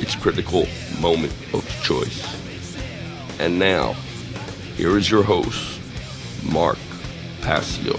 its critical moment of choice. And now, here is your host, Mark Passio.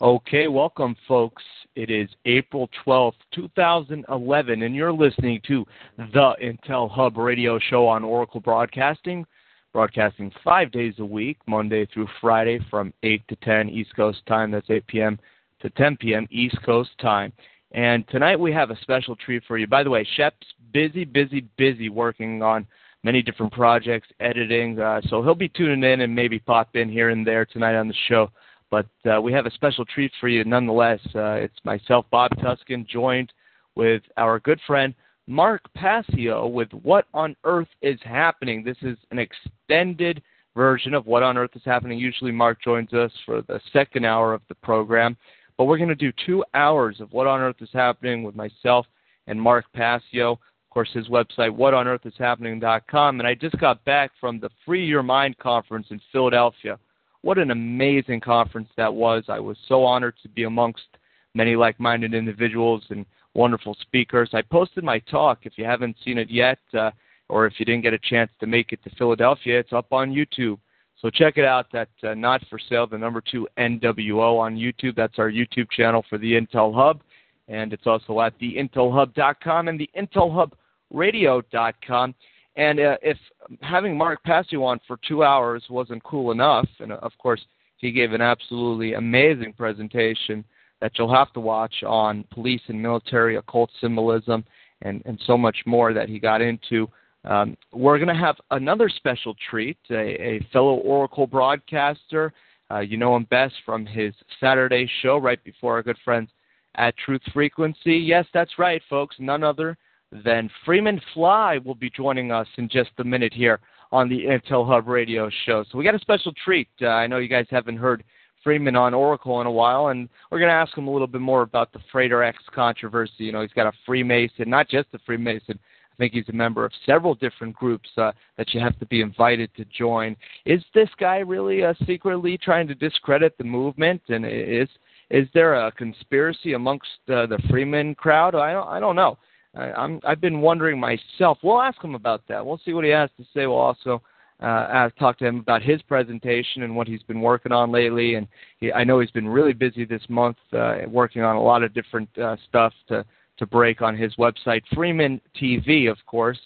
Okay, welcome, folks. It is April 12th, 2011, and you're listening to the Intel Hub radio show on Oracle Broadcasting, broadcasting five days a week, Monday through Friday from 8 to 10 East Coast time. That's 8 p.m. to 10 p.m. East Coast time. And tonight we have a special treat for you. By the way, Shep's busy, busy, busy working on many different projects, editing, uh, so he'll be tuning in and maybe pop in here and there tonight on the show. But uh, we have a special treat for you nonetheless. Uh, it's myself, Bob Tuskin, joined with our good friend Mark Passio with What on Earth is Happening. This is an extended version of What on Earth is Happening. Usually, Mark joins us for the second hour of the program. But we're going to do two hours of What on Earth is Happening with myself and Mark Passio. Of course, his website, whatonearthishappening.com. And I just got back from the Free Your Mind conference in Philadelphia what an amazing conference that was. I was so honored to be amongst many like minded individuals and wonderful speakers. I posted my talk. If you haven't seen it yet, uh, or if you didn't get a chance to make it to Philadelphia, it's up on YouTube. So check it out at uh, Not For Sale, the number two NWO on YouTube. That's our YouTube channel for the Intel Hub. And it's also at theintelhub.com and the intelhubradio.com. And uh, if having Mark Passio on for two hours wasn't cool enough, and of course he gave an absolutely amazing presentation that you'll have to watch on police and military occult symbolism and, and so much more that he got into. Um, we're going to have another special treat, a, a fellow Oracle broadcaster. Uh, you know him best from his Saturday show right before our good friends at Truth Frequency. Yes, that's right, folks. None other then Freeman Fly will be joining us in just a minute here on the Intel Hub radio show. So we got a special treat. Uh, I know you guys haven't heard Freeman on Oracle in a while, and we're going to ask him a little bit more about the Frater X controversy. You know, he's got a Freemason, not just a Freemason. I think he's a member of several different groups uh, that you have to be invited to join. Is this guy really uh, secretly trying to discredit the movement? And is is there a conspiracy amongst uh, the Freeman crowd? I don't I don't know. I, I've been wondering myself. We'll ask him about that. We'll see what he has to say. We'll also uh, talk to him about his presentation and what he's been working on lately. And he, I know he's been really busy this month, uh, working on a lot of different uh, stuff to to break on his website, Freeman TV, of course,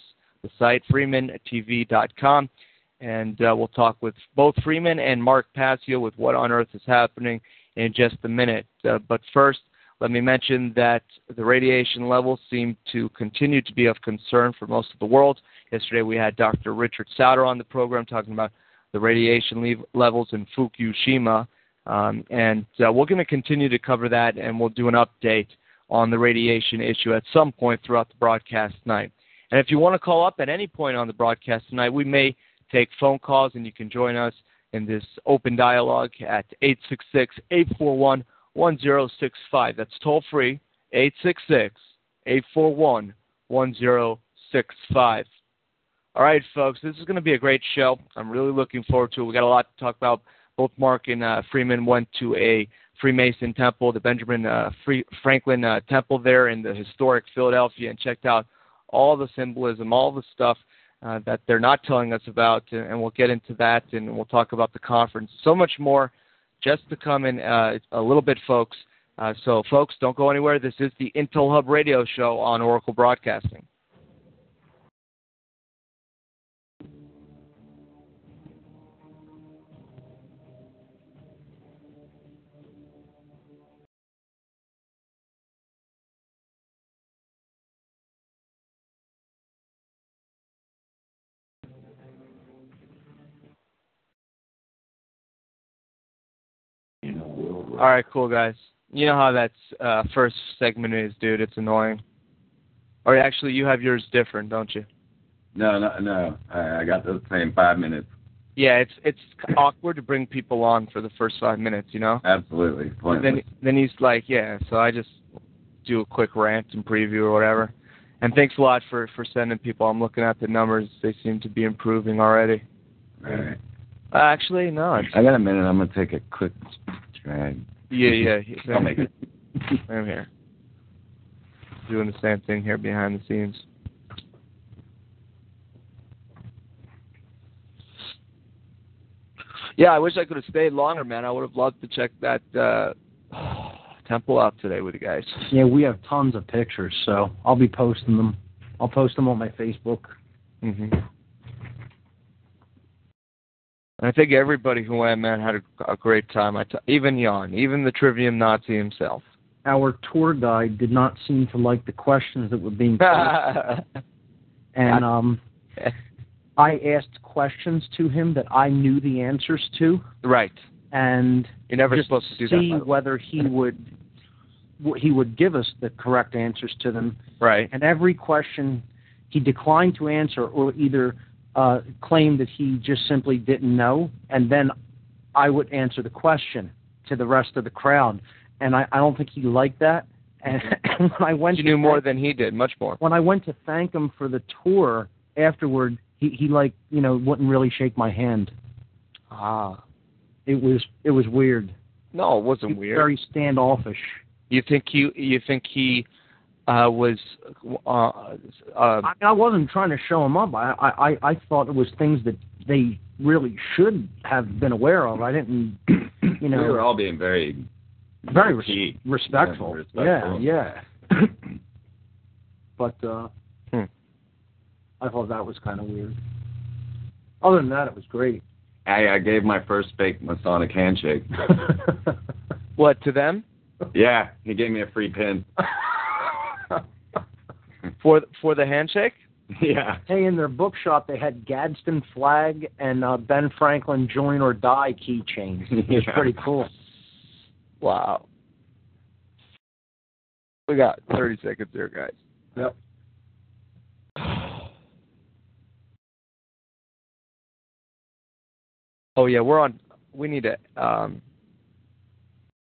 the site freemantv.com. And uh, we'll talk with both Freeman and Mark Passio with what on earth is happening in just a minute. Uh, but first, let me mention that the radiation levels seem to continue to be of concern for most of the world. Yesterday we had Dr. Richard Sauter on the program talking about the radiation le- levels in Fukushima. Um, and uh, we're going to continue to cover that, and we'll do an update on the radiation issue at some point throughout the broadcast tonight. And if you want to call up at any point on the broadcast tonight, we may take phone calls, and you can join us in this open dialogue at 866 841 1065. That's toll free, 866 841 1065. All right, folks, this is going to be a great show. I'm really looking forward to it. we got a lot to talk about. both Mark and uh, Freeman went to a Freemason temple, the Benjamin uh, Free- Franklin uh, Temple there in the historic Philadelphia, and checked out all the symbolism, all the stuff uh, that they're not telling us about, and we'll get into that, and we'll talk about the conference. So much more just to come in uh, a little bit, folks. Uh, so, folks, don't go anywhere. This is the Intel Hub Radio Show on Oracle Broadcasting. All right, cool guys. You know how that uh, first segment is, dude. It's annoying. Or actually, you have yours different, don't you? No, no, no. I, I got the same five minutes. Yeah, it's it's awkward to bring people on for the first five minutes, you know. Absolutely. Then then he's like, yeah. So I just do a quick rant and preview or whatever. And thanks a lot for for sending people. I'm looking at the numbers; they seem to be improving already. All right. Uh, actually, no. It's, I got a minute. I'm gonna take a quick drag. Yeah, yeah. I'll make it. I'm here. Doing the same thing here behind the scenes. Yeah, I wish I could have stayed longer, man. I would have loved to check that uh temple out today with you guys. Yeah, we have tons of pictures, so I'll be posting them. I'll post them on my Facebook. Hmm I think everybody who went, man, had a, a great time. I t- even Jan, even the Trivium Nazi himself. Our tour guide did not seem to like the questions that were being posed, and um, I asked questions to him that I knew the answers to, right. and You're never just supposed to do see that. whether he would he would give us the correct answers to them. Right. And every question he declined to answer, or either uh, claimed that he just simply didn't know, and then I would answer the question to the rest of the crowd. And I, I don't think he liked that. And when I went You knew more thank- than he did, much more. when I went to thank him for the tour afterward, he, he like you know wouldn't really shake my hand. Ah. It was it was weird. No, it wasn't was weird. Very standoffish. You think he? You think he uh, was? Uh, uh, I, I wasn't trying to show him up. I, I I I thought it was things that they really should have been aware of. I didn't, you know, we were all being very very res- respectful. Yeah, respectful. Yeah, yeah. but uh, Hmm. I thought that was kind of weird. Other than that, it was great. I, I gave my first fake Masonic handshake. what to them yeah, he gave me a free pin. for for the handshake? yeah. hey, in their bookshop, they had Gadsden flag and uh, Ben Franklin join or die keychains. It's pretty cool. Wow. We got 30 seconds here, guys. Yep. Oh yeah, we're on. We need to um,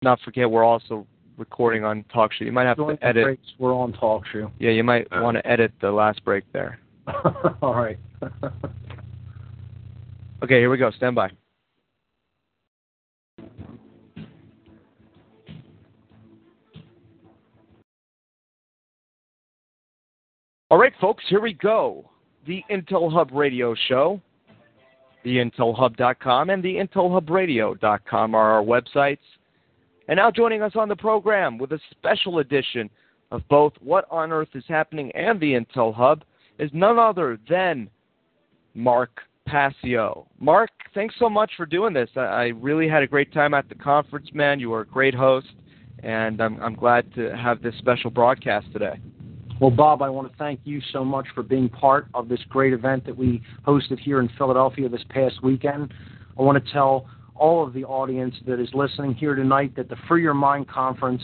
not forget we're also recording on talk show. You might have During to edit. breaks, we're on talk show. Yeah, you might want to edit the last break there. All right. Okay, here we go. Stand by. All right, folks, here we go. The Intel Hub Radio Show. The IntelHub.com and the IntelHubRadio.com are our websites. And now joining us on the program with a special edition of both What on Earth is Happening and the Intel Hub is none other than Mark Passio. Mark, thanks so much for doing this. I, I really had a great time at the conference, man. You were a great host, and I'm, I'm glad to have this special broadcast today. Well, Bob, I want to thank you so much for being part of this great event that we hosted here in Philadelphia this past weekend. I want to tell all of the audience that is listening here tonight that the Free Your Mind conference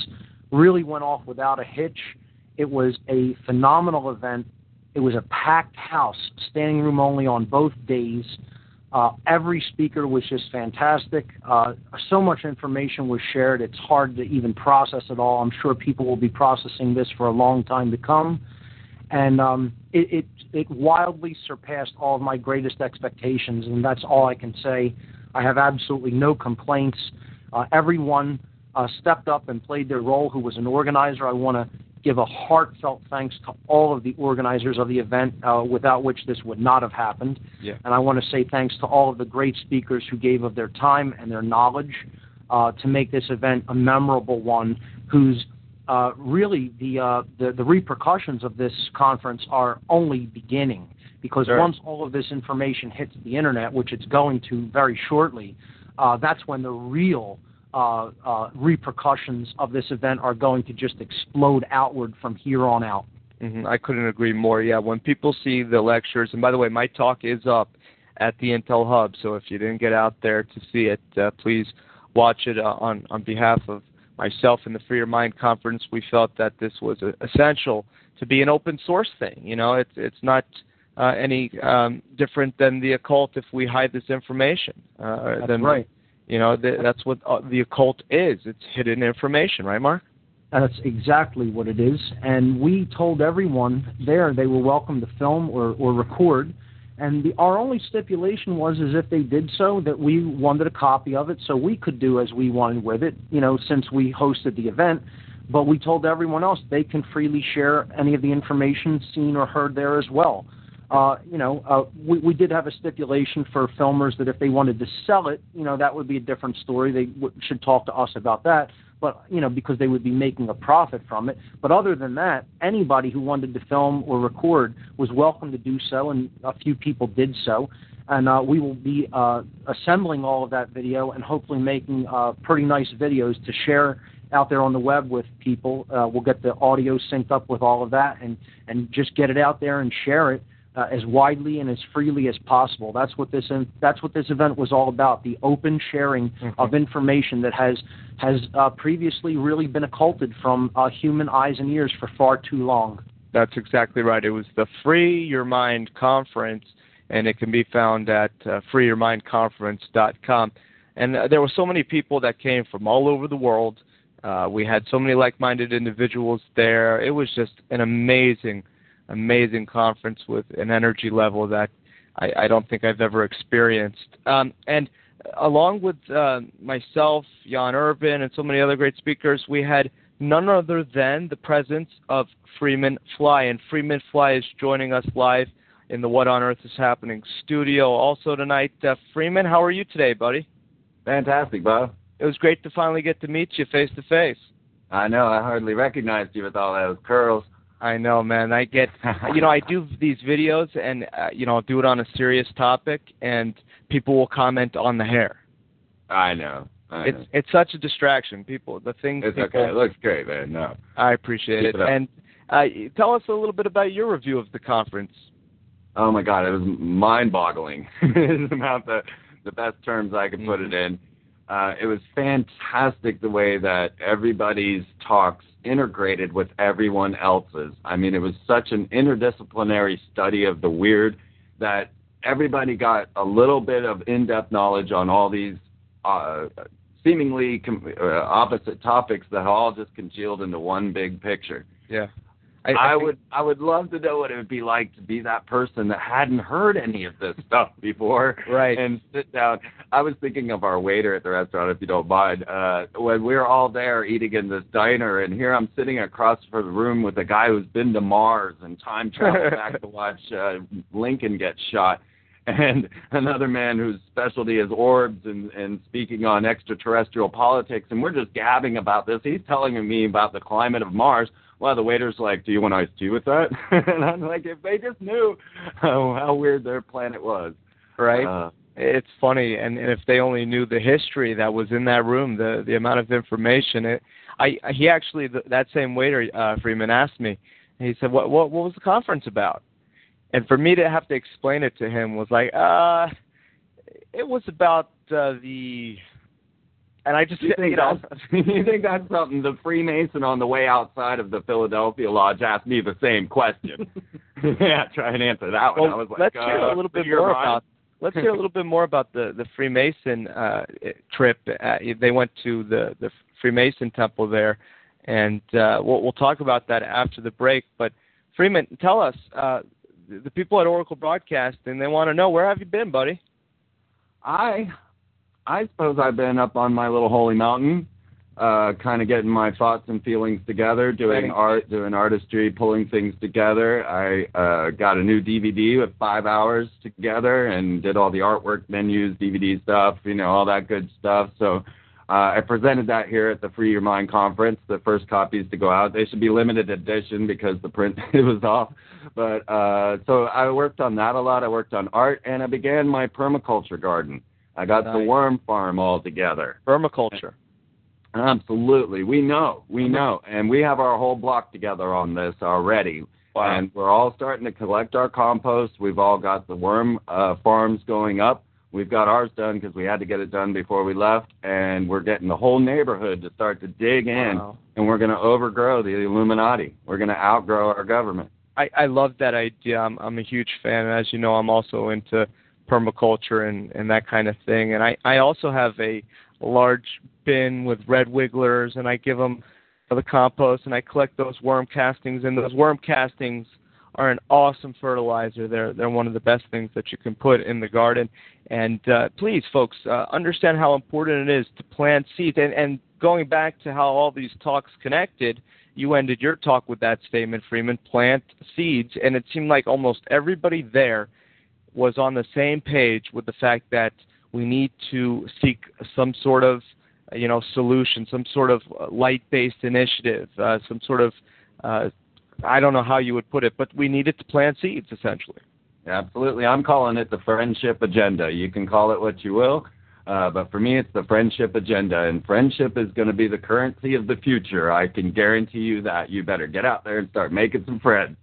really went off without a hitch. It was a phenomenal event. It was a packed house, standing room only on both days. Uh, every speaker was just fantastic. Uh, so much information was shared, it's hard to even process it all. I'm sure people will be processing this for a long time to come. And um, it, it, it wildly surpassed all of my greatest expectations, and that's all I can say. I have absolutely no complaints. Uh, everyone uh, stepped up and played their role who was an organizer. I want to give a heartfelt thanks to all of the organizers of the event, uh, without which this would not have happened. Yeah. And I want to say thanks to all of the great speakers who gave of their time and their knowledge uh, to make this event a memorable one, whose uh, really the, uh, the the repercussions of this conference are only beginning because Sure. once all of this information hits the internet, which it's going to very shortly, uh, that's when the real uh, uh, repercussions of this event are going to just explode outward from here on out. hmm I couldn't agree more. Yeah, when people see the lectures, and by the way, my talk is up at the Intel Hub, so if you didn't get out there to see it, uh, please watch it uh, on on behalf of myself and the Free Your Mind conference. We felt that this was uh, essential to be an open source thing. You know, it's it's not uh, any um, different than the occult if we hide this information. Uh, That's then, right. You know, th- that's what uh, the occult is. It's hidden information, right, Mark? That's exactly what it is. And we told everyone there they were welcome to film or, or record. And the, our only stipulation was, is if they did so, that we wanted a copy of it so we could do as we wanted with it, you know, since we hosted the event. But we told everyone else they can freely share any of the information seen or heard there as well. Uh, you know, uh, we, we did have a stipulation for filmers that if they wanted to sell it, you know, that would be a different story. They w- should talk to us about that. But you know, because they would be making a profit from it. But other than that, anybody who wanted to film or record was welcome to do so, and a few people did so. And uh, we will be uh, assembling all of that video and hopefully making uh, pretty nice videos to share out there on the web with people. Uh, we'll get the audio synced up with all of that and and just get it out there and share it uh, as widely and as freely as possible. That's what this that's what this event was all about: the open sharing of information that has has uh, previously really been occulted from uh, human eyes and ears for far too long. That's exactly right. It was the Free Your Mind conference, and it can be found at uh, freeyourmindconference.com. And uh, there were so many people that came from all over the world. Uh, we had so many like-minded individuals there. It was just an amazing, amazing conference with an energy level that I, I don't think I've ever experienced. Um, and along with uh, myself, Jan Irvin, and so many other great speakers, we had none other than the presence of Freeman Fly. And Freeman Fly is joining us live in the What on Earth is Happening studio. Also tonight, uh, Freeman, how are you today, buddy? Fantastic, Bob. It was great to finally get to meet you face to face. I know. I hardly recognized you with all those curls. I know, man. I get, you know, I do these videos, and uh, you know, I'll do it on a serious topic, and people will comment on the hair. I know. I It's know. it's such a distraction. People, the things It's people, okay. It looks great, man. No. I appreciate Keep it. it and uh, tell us a little bit about your review of the conference. Oh my God, it was mind-boggling. is about the the best terms I could put it in. Uh, it was fantastic the way that everybody's talks integrated with everyone else's. I mean, it was such an interdisciplinary study of the weird that everybody got a little bit of in-depth knowledge on all these uh, seemingly com- uh, opposite topics that all just congealed into one big picture. Yeah, I, think- would I would love to know what it would be like to be that person that hadn't heard any of this stuff before. Right. And sit down. I was thinking of our waiter at the restaurant, if you don't mind. Uh, when we're all there eating in this diner, and here I'm sitting across from the room with a guy who's been to Mars and time traveled back to watch uh, Lincoln get shot. And another man whose specialty is orbs and, and speaking on extraterrestrial politics, and we're just gabbing about this. He's telling me about the climate of Mars. Well, the waiter's like, "Do you want iced tea with that?" and I'm like, "If they just knew how, how weird their planet was, right? Uh, it's funny, and, and if they only knew the history that was in that room, the the amount of information. It, I he actually th that same waiter uh, Freeman asked me. He said, "What what what was the conference about?" And for me to have to explain it to him was like, uh, it was about uh, the. And I just you think you know, that's you think that's something the Freemason on the way outside of the Philadelphia Lodge asked me the same question? yeah, try and answer that one. I was like, let's hear uh, a little bit more about. Let's hear a little bit more about the the Freemason uh, trip. Uh, they went to the the Freemason temple there, and uh, we'll we'll talk about that after the break. But Freeman, tell us uh, the people at Oracle Broadcasting they want to know where have you been, buddy? I I suppose I've been up on my little holy mountain, uh, kind of getting my thoughts and feelings together, doing Right. art, doing artistry, pulling things together. I uh, got a new DVD with five hours together and did all the artwork menus, DVD stuff, you know, all that good stuff. So uh, I presented that here at the Free Your Mind conference. The first copies to go out. They should be limited edition because the print it was off. But uh, so I worked on that a lot. I worked on art, and I began my permaculture garden. I got the worm farm all together. Permaculture. Absolutely, we know, we know, and we have our whole block together on this already. Wow. And we're all starting to collect our compost. We've all got the worm uh, farms going up. We've got ours done because we had to get it done before we left, and we're getting the whole neighborhood to start to dig in, Wow. and we're going to overgrow the Illuminati. We're going to outgrow our government. I, I love that idea. I'm I'm a huge fan. And as you know, I'm also into permaculture and, and that kind of thing. And I, I also have a large bin with red wigglers, and I give them the compost, and I collect those worm castings. And those worm castings are an awesome fertilizer. They're they're one of the best things that you can put in the garden. And uh, please, folks, uh, understand how important it is to plant seeds. And and going back to how all these talks connected, you ended your talk with that statement, Freeman. Plant seeds, and it seemed like almost everybody there was on the same page with the fact that we need to seek some sort of you know solution, some sort of light-based initiative, uh, some sort of uh, I don't know how you would put it, but we needed to plant seeds essentially. Absolutely. I'm calling it the friendship agenda. You can call it what you will, uh, but for me, it's the friendship agenda. And friendship is going to be the currency of the future. I can guarantee you that. You better get out there and start making some friends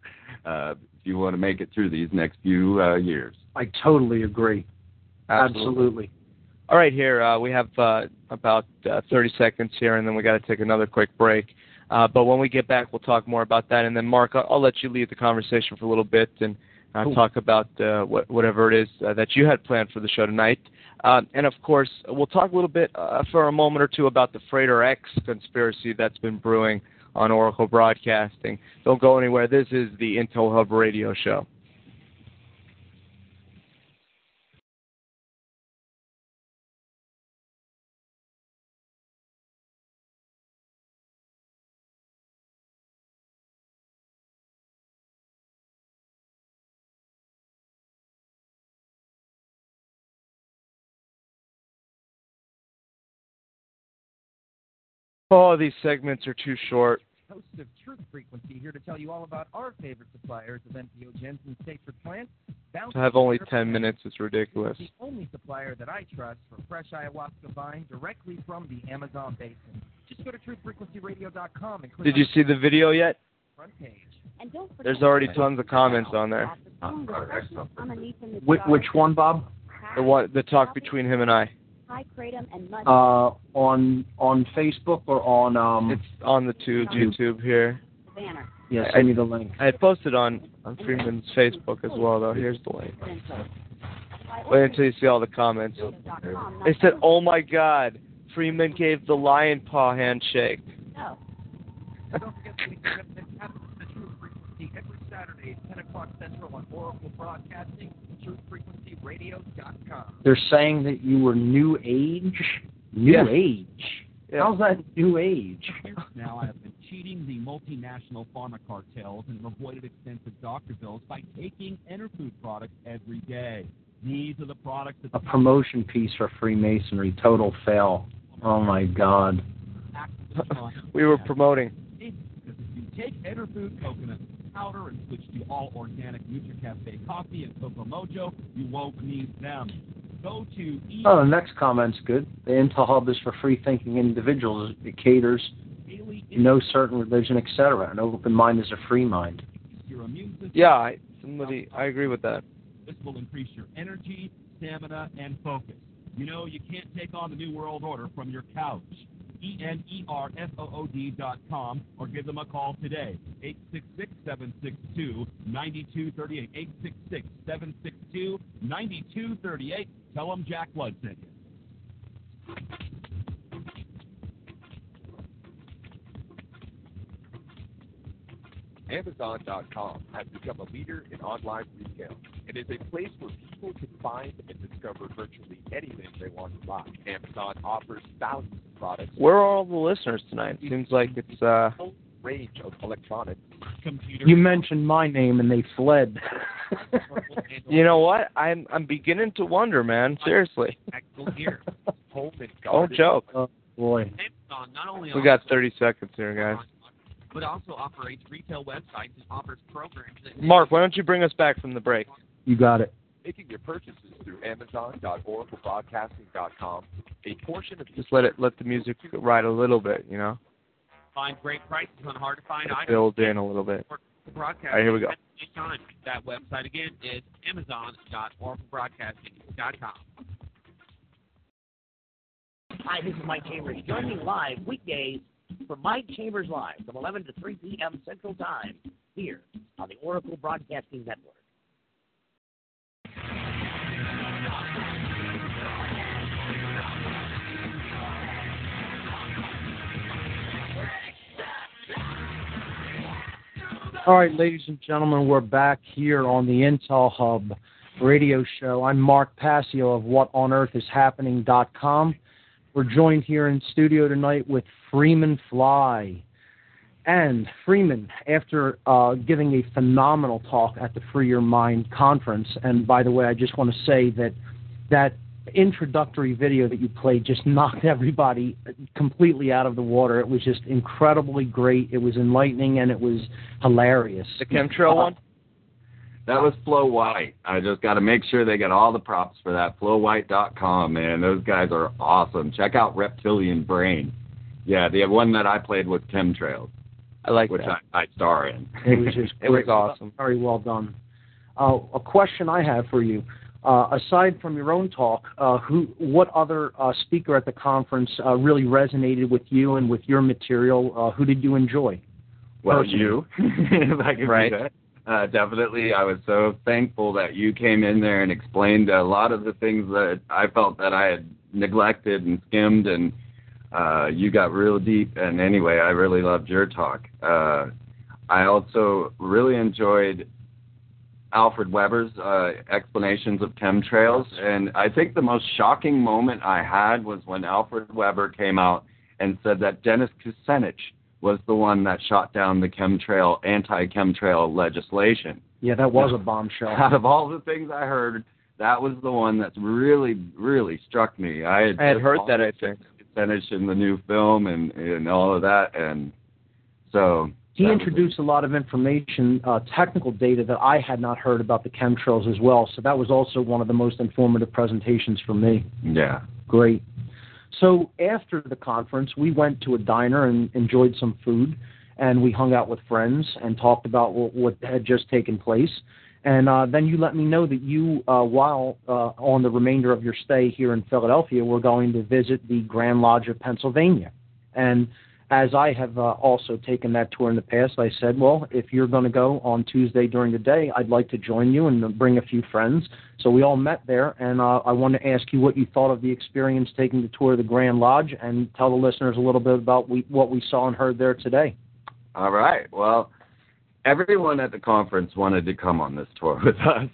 uh, if you want to make it through these next few uh, years. I totally agree. Absolutely. All right, here uh, we have uh, about uh, 30 seconds here, and then we got to take another quick break. Uh, but when we get back, we'll talk more about that. And then, Mark, I'll, I'll let you lead the conversation for a little bit and uh, Cool. talk about uh, what, whatever it is uh, that you had planned for the show tonight. Uh, and of course, we'll talk a little bit uh, for a moment or two about the Frater X conspiracy that's been brewing on Oracle Broadcasting. Don't go anywhere. This is the Intel Hub Radio Show. Oh, these segments are too short. host of Truth Frequency here to tell you all about our favorite suppliers of entheogens and sacred plants. To have only 10 minutes is ridiculous. The only supplier that I trust for fresh ayahuasca vine directly from the Amazon basin. Just go to truthfrequencyradio.com and click Did you see the video yet? front page. And don't forget There's already tons of comments on there. Which, which one, Bob? The one, the talk between him and I. High kratom and mud. Uh, on on Facebook or on um? It's on the tube, YouTube here. banner. yeah, send me the link. I posted on on Freeman's Facebook as well, though. Here's the link. Wait until you see all the comments. They said, "Oh my God, Freeman gave the lion paw handshake." And don't forget that we the Truth Frequency every Saturday at 10 o'clock Central on Oracle Broadcasting, truthfrequencyradio.com. They're saying that you were new age. New Yeah. age. Yeah. How's that new age? now I have been cheating the multinational pharma cartels and have avoided expensive doctor bills by taking Enerfood products every day. These are the products that A promotion piece for Freemasonry. Total fail. Oh my God. actively trying to We were promoting. If you take Enerfood coconut powder and switch to all organic NutriCafe coffee and Coco Mojo, you won't need them. Go to e Oh, the next comment's good. The Intel Hub is for free thinking individuals. It caters to no certain religion, etc. An open mind is a free mind. your immune system. Yeah, I, somebody, I agree with that. This will increase your energy, stamina, and focus. You know, you can't take on the New World Order from your couch. E E-N-E-R-F-O-O-D dot com or give them a call today. 866-762-9238. 866-762-9238. Tell them Jack Blood sent you. Amazon.com has become a leader in online retail. It is a place where people can find and discover virtually anything they want to buy. Amazon offers thousands products. Where are all the listeners tonight? Seems like it's uh a whole range of electronics, Computer. You mentioned my name and they fled. you know what? I'm I'm beginning to wonder, man. Seriously. Tactical gear. home and Don't joke. oh boy. Amazon not only We got 30 seconds here, guys. but also operates retail websites and offers programs that Mark, why don't you bring us back from the break? You got it. Making your purchases through Amazon.oraclebroadcasting.com. A portion of Just let it let the music ride a little bit, you know? find great prices on hard to find items. Build in a little bit. The broadcast. All right, here we go. At time, that website again is Amazon.oraclebroadcasting.com. Hi, this is Mike Chambers. Join me live weekdays for Mike Chambers Live from 11 to 3 p.m. Central Time here on the Oracle Broadcasting Network. All right, ladies and gentlemen, we're back here on the Intel Hub radio show. I'm Mark Passio of WhatOnEarthIsHappening.com. We're joined here in studio tonight with Freeman Fly. And Freeman, after uh, giving a phenomenal talk at the Free Your Mind conference, and by the way, I just want to say that that introductory video that you played just knocked everybody completely out of the water. It was just incredibly great. It was enlightening and it was hilarious. The chemtrail one? That was Flow White. I just got to make sure they get all the props for that. FlowWhite.com, man. Those guys are awesome. Check out Reptilian Brain. Yeah, the one that I played was Chemtrails, I like which that. I, I star in. It was just It was awesome. Very well done. Uh, a question I have for you. Uh, aside from your own talk, uh, who, what other uh, speaker at the conference uh, really resonated with you and with your material? Uh, who did you enjoy? Well, Personally. you, if I can Right. do that. Uh, definitely, I was so thankful that you came in there and explained a lot of the things that I felt that I had neglected and skimmed, and uh, you got real deep. And anyway, I really loved your talk. Uh, I also really enjoyed Alfred Webre's uh, explanations of chemtrails, and I think the most shocking moment I had was when Alfred Weber came out and said that Dennis Kucinich was the one that shot down the chemtrail anti-chemtrail legislation. Yeah, that was a bombshell. Out of all the things I heard, that was the one that really, really struck me. I had, I had heard that, I think. Kucinich in the new film and and all of that, and so He introduced a lot of information, uh, technical data that I had not heard about the chemtrails as well. So that was also one of the most informative presentations for me. Yeah. Great. So after the conference, we went to a diner and enjoyed some food, and we hung out with friends and talked about what, what had just taken place. And uh, then you let me know that you, uh, while uh, on the remainder of your stay here in Philadelphia, were going to visit the Grand Lodge of Pennsylvania. And as I have uh, also taken that tour in the past, I said, well, if you're going to go on Tuesday during the day, I'd like to join you and bring a few friends. So we all met there, and uh, I want to ask you what you thought of the experience taking the tour of the Grand Lodge and tell the listeners a little bit about we, what we saw and heard there today. All right. Well, everyone at the conference wanted to come on this tour with us.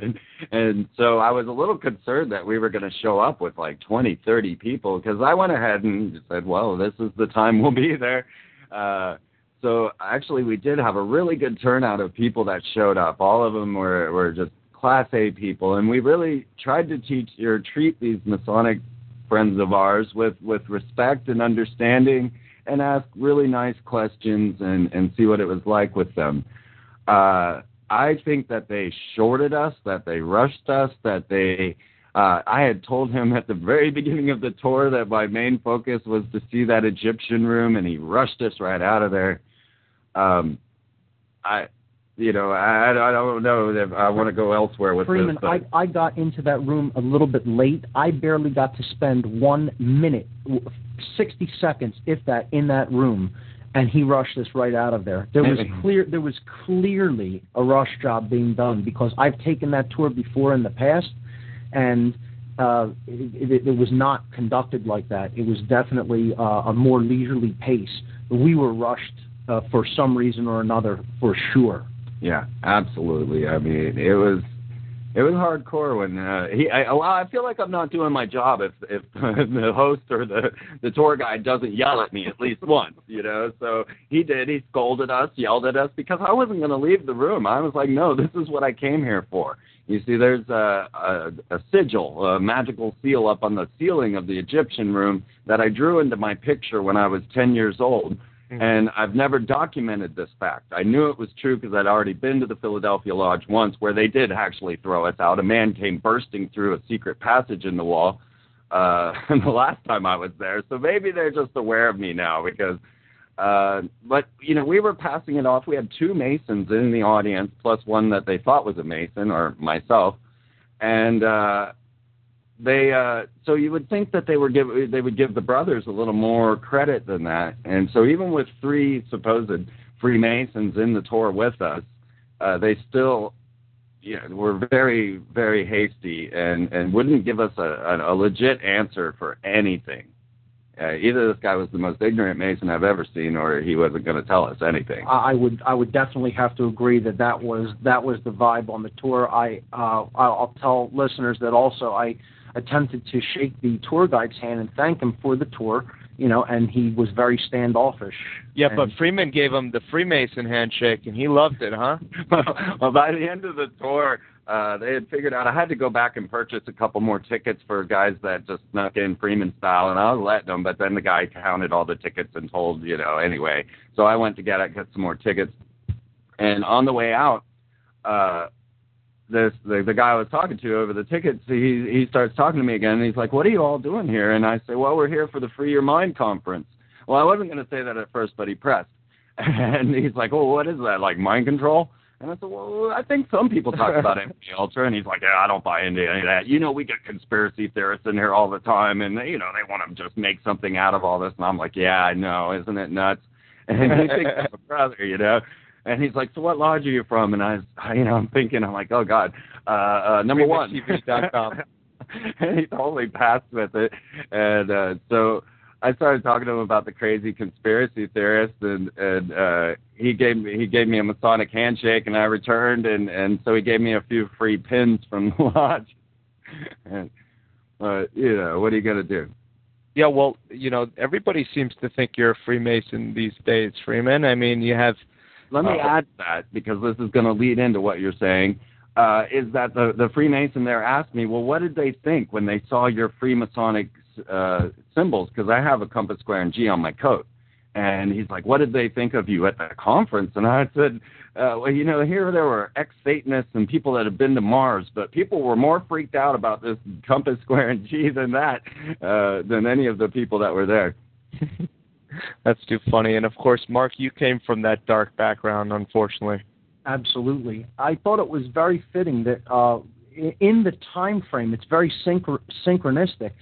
and, and so I was a little concerned that we were going to show up with like 20, 30 people because I went ahead and said, well, this is the time we'll be there. Uh, so actually, we did have a really good turnout of people that showed up. All of them were, were just class A people. And we really tried to teach or treat these Masonic friends of ours with, with respect and understanding and ask really nice questions and, and see what it was like with them. Uh, I think that they shorted us, that they rushed us, that they. Uh, I had told him at the very beginning of the tour that my main focus was to see that Egyptian room, and he rushed us right out of there. Um, I, you know, I, I don't know if I want to go elsewhere with Freeman, this. But I, I got into that room a little bit late. I barely got to spend one minute, 60 seconds, if that, in that room, and he rushed us right out of there. There was clear, there was clearly a rush job being done because I've taken that tour before in the past, and uh, it, it, it was not conducted like that. It was definitely uh, a more leisurely pace. We were rushed uh, for some reason or another, for sure. Yeah, absolutely. I mean, it was it was hardcore when uh, he. I, I feel like I'm not doing my job if if the host or the the tour guide doesn't yell at me at least once, you know. So he did. He scolded us, yelled at us because I wasn't going to leave the room. I was like, no, this is what I came here for. You see, there's a, a, a sigil, a magical seal up on the ceiling of the Egyptian room that I drew into my picture when I was 10 years old. Mm-hmm. And I've never documented this fact. I knew it was true because I'd already been to the Philadelphia Lodge once where they did actually throw us out. A man came bursting through a secret passage in the wall uh, the last time I was there. So maybe they're just aware of me now because uh, but you know, we were passing it off. We had two Masons in the audience, plus one that they thought was a Mason or myself, and uh, they. Uh, so you would think that they would give they would give the brothers a little more credit than that. And so even with three supposed Freemasons in the tour with us, uh, they still. Yeah, were very, very hasty and, and wouldn't give us a, a, a legit answer for anything uh, either this guy was the most ignorant Mason I've ever seen, or he wasn't going to tell us anything. I would I would definitely have to agree that that was that was the vibe on the tour. I uh, I'll tell listeners that also I attempted to shake the tour guide's hand and thank him for the tour, you know, and he was very standoffish. Yeah, and, but Freeman gave him the Freemason handshake, and he loved it, huh? well, by the end of the tour, uh, they had figured out I had to go back and purchase a couple more tickets for guys that just snuck in Freeman style, and I was letting them, but then the guy counted all the tickets and told, you know, anyway. So I went to get get some more tickets, and on the way out, uh, this the, the guy I was talking to over the tickets, he he starts talking to me again, and he's like, "What are you all doing here?" And I say, "Well, we're here for the Free Your Mind conference." Well, I wasn't going to say that at first, but he pressed, and he's like, "Well, what is that? Like mind control?" And I said, well, I think some people talk about MK Ultra, and he's like, yeah, I don't buy into any of that. You know, we get conspiracy theorists in here all the time, and they, you know, they want to just make something out of all this. And I'm like, yeah, I know, isn't it nuts? And he thinks I'm a brother, you know. And he's like, so what lodge are you from? And I, you know, I'm thinking, I'm like, oh God, uh, uh, number one. And he totally passed with it, and uh, so I started talking to him about the crazy conspiracy theorists, and and uh, he gave me he gave me a Masonic handshake, and I returned, and and so he gave me a few free pins from the lodge. and uh, you know, what are you gonna do? Yeah, well, you know, everybody seems to think you're a Freemason these days, Freeman. I mean, you have. Let me uh, add that because this is going to lead into what you're saying. Uh, is that the the Freemason there asked me, well, what did they think when they saw your Freemasonic uh, symbols because I have a compass, square, and G on my coat. And he's like, "What did they think of you at the conference?" And I said, uh, "Well, you know, here there were ex-Satanists and people that have been to Mars, but people were more freaked out about this compass, square, and G than that, uh, than any of the people that were there." That's too funny. And of course, Mark, you came from that dark background, unfortunately. Absolutely. I thought it was very fitting that uh, in the time frame, it's very synch- synchronistic.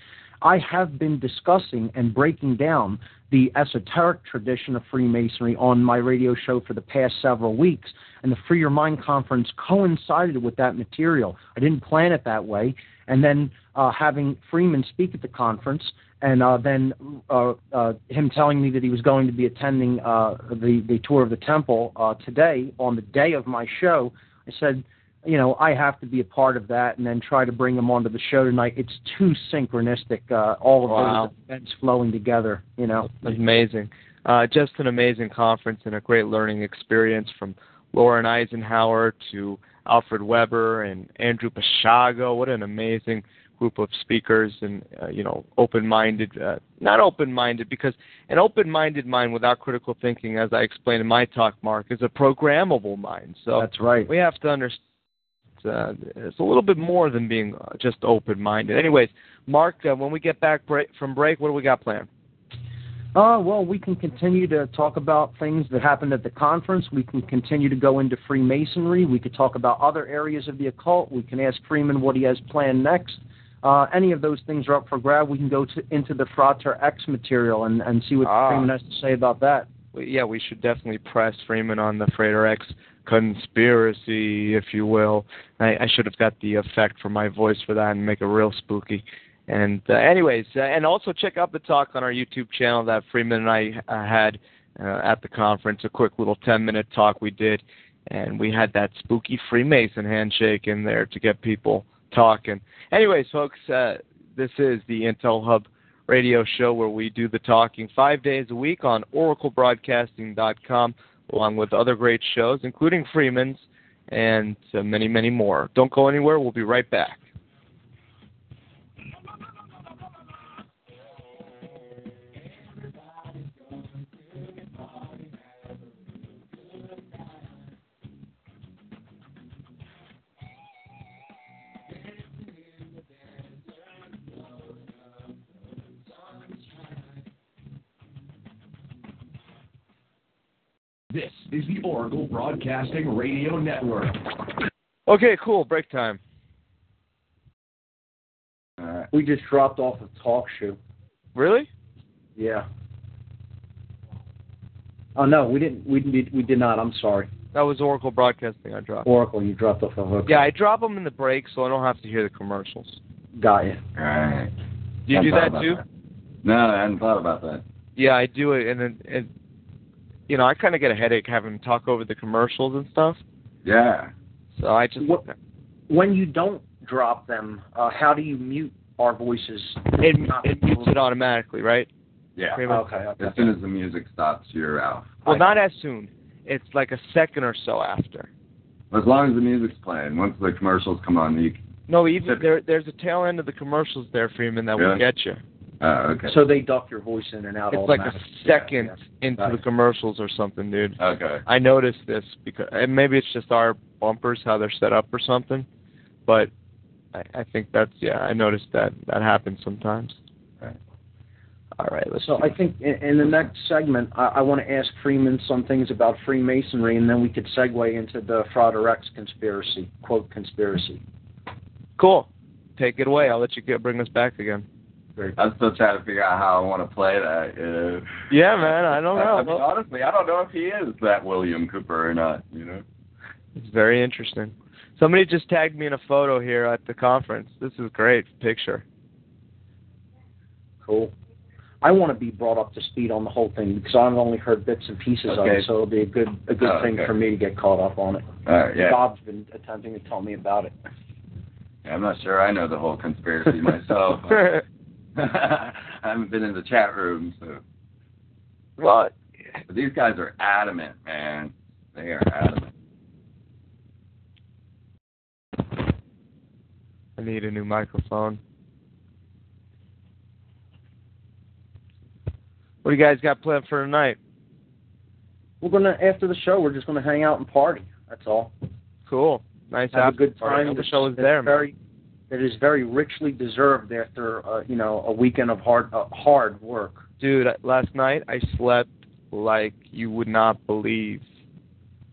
I have been discussing and breaking down the esoteric tradition of Freemasonry on my radio show for the past several weeks, and the Free Your Mind conference coincided with that material. I didn't plan it that way, and then uh, having Freeman speak at the conference, and uh, then uh, uh, him telling me that he was going to be attending uh, the the tour of the temple uh, today on the day of my show, I said you know, I have to be a part of that and then try to bring them onto the show tonight. It's too synchronistic, uh, all of wow. those events flowing together, you know. Amazing. Uh, just an amazing conference and a great learning experience from Lauren Eisenhower to Alfred Webre and Andrew Basiago. What an amazing group of speakers and, uh, you know, open-minded, uh, not open-minded because an open-minded mind without critical thinking, as I explained in my talk, Mark, is a programmable mind. So That's right. we have to understand uh, it's a little bit more than being uh, just open-minded. Anyways, Mark, uh, when we get back break, from break, what do we got planned? Uh, well, we can continue to talk about things that happened at the conference. We can continue to go into Freemasonry. We could talk about other areas of the occult. We can ask Freeman what he has planned next. Uh, any of those things are up for grab. We can go to, into the Frater X material and, and see what Ah. Freeman has to say about that. Well, yeah, we should definitely press Freeman on the Frater X conspiracy, if you will. I, I should have got the effect for my voice for that and make it real spooky. And uh, anyways, uh, and also check out the talk on our YouTube channel that Freeman and I uh, had uh, at the conference. A quick little 10-minute talk we did, and we had that spooky Freemason handshake in there to get people talking. Anyways, folks, uh, this is the Intel Hub radio show where we do the talking five days a week on oraclebroadcasting.com, along with other great shows, including Freeman's and uh, many, many more. Don't go anywhere. We'll be right back. This is the Oracle Broadcasting Radio Network. Okay, cool. Break time. We just dropped off a talk show. Really? Yeah. Oh no, we didn't. We did. We did not. I'm sorry. That was Oracle Broadcasting I dropped. Oracle, you dropped off a hook. Yeah, I drop them in the break so I don't have to hear the commercials. Got you. All right. Do you Hadn't do that about too? No, I hadn't thought about that. Yeah, I do it, and then, and, you know, I kind of get a headache having to talk over the commercials and stuff. Yeah. So I just What- When you don't drop them, uh, how do you mute our voices? it it mutes it automatically, right? Yeah. Okay. okay. As soon as the music stops, you're out. Well, not as soon. It's like a second or so after. As long as the music's playing. Once the commercials come on, you. No, even there, there's a tail end of the commercials there, Freeman, that will get you. Oh, okay. So they duck your voice in and out. It's like a second Yeah, into Got the commercials or something, dude. okay. I noticed this because, and maybe it's just our bumpers how they're set up or something, but I, I think that's yeah. I noticed that that happens sometimes. Right. All right, let's. So see. I think in, in the next segment, I, I want to ask Freeman some things about Freemasonry, and then we could segue into the Frater X conspiracy, quote conspiracy. cool. Take it away. I'll let you get bring us back again. I'm still trying to figure out how I want to play that. You know? Yeah, man. I don't I, I know. mean, honestly, I don't know if he is that William Cooper or not. You know. It's very interesting. Somebody just tagged me in a photo here at the conference. This is a great picture. Cool. I want to be brought up to speed on the whole thing because I've only heard bits and pieces of it, so it'll be a good a good Oh, thing okay. for me to get caught up on it. All right. Yeah. Bob's been attempting to tell me about it. I'm not sure I know the whole conspiracy myself. I haven't been in the chat room, so. well, But these guys are adamant, man. They are adamant. I need a new microphone. What do you guys got planned for tonight? We're gonna after the show, we're just gonna hang out and party. That's all. Cool. Nice Have a good time. The wish It's- I was it's there. man. Very, it is very richly deserved after uh, you know a weekend of hard uh, hard work. Dude, last night I slept like you would not believe.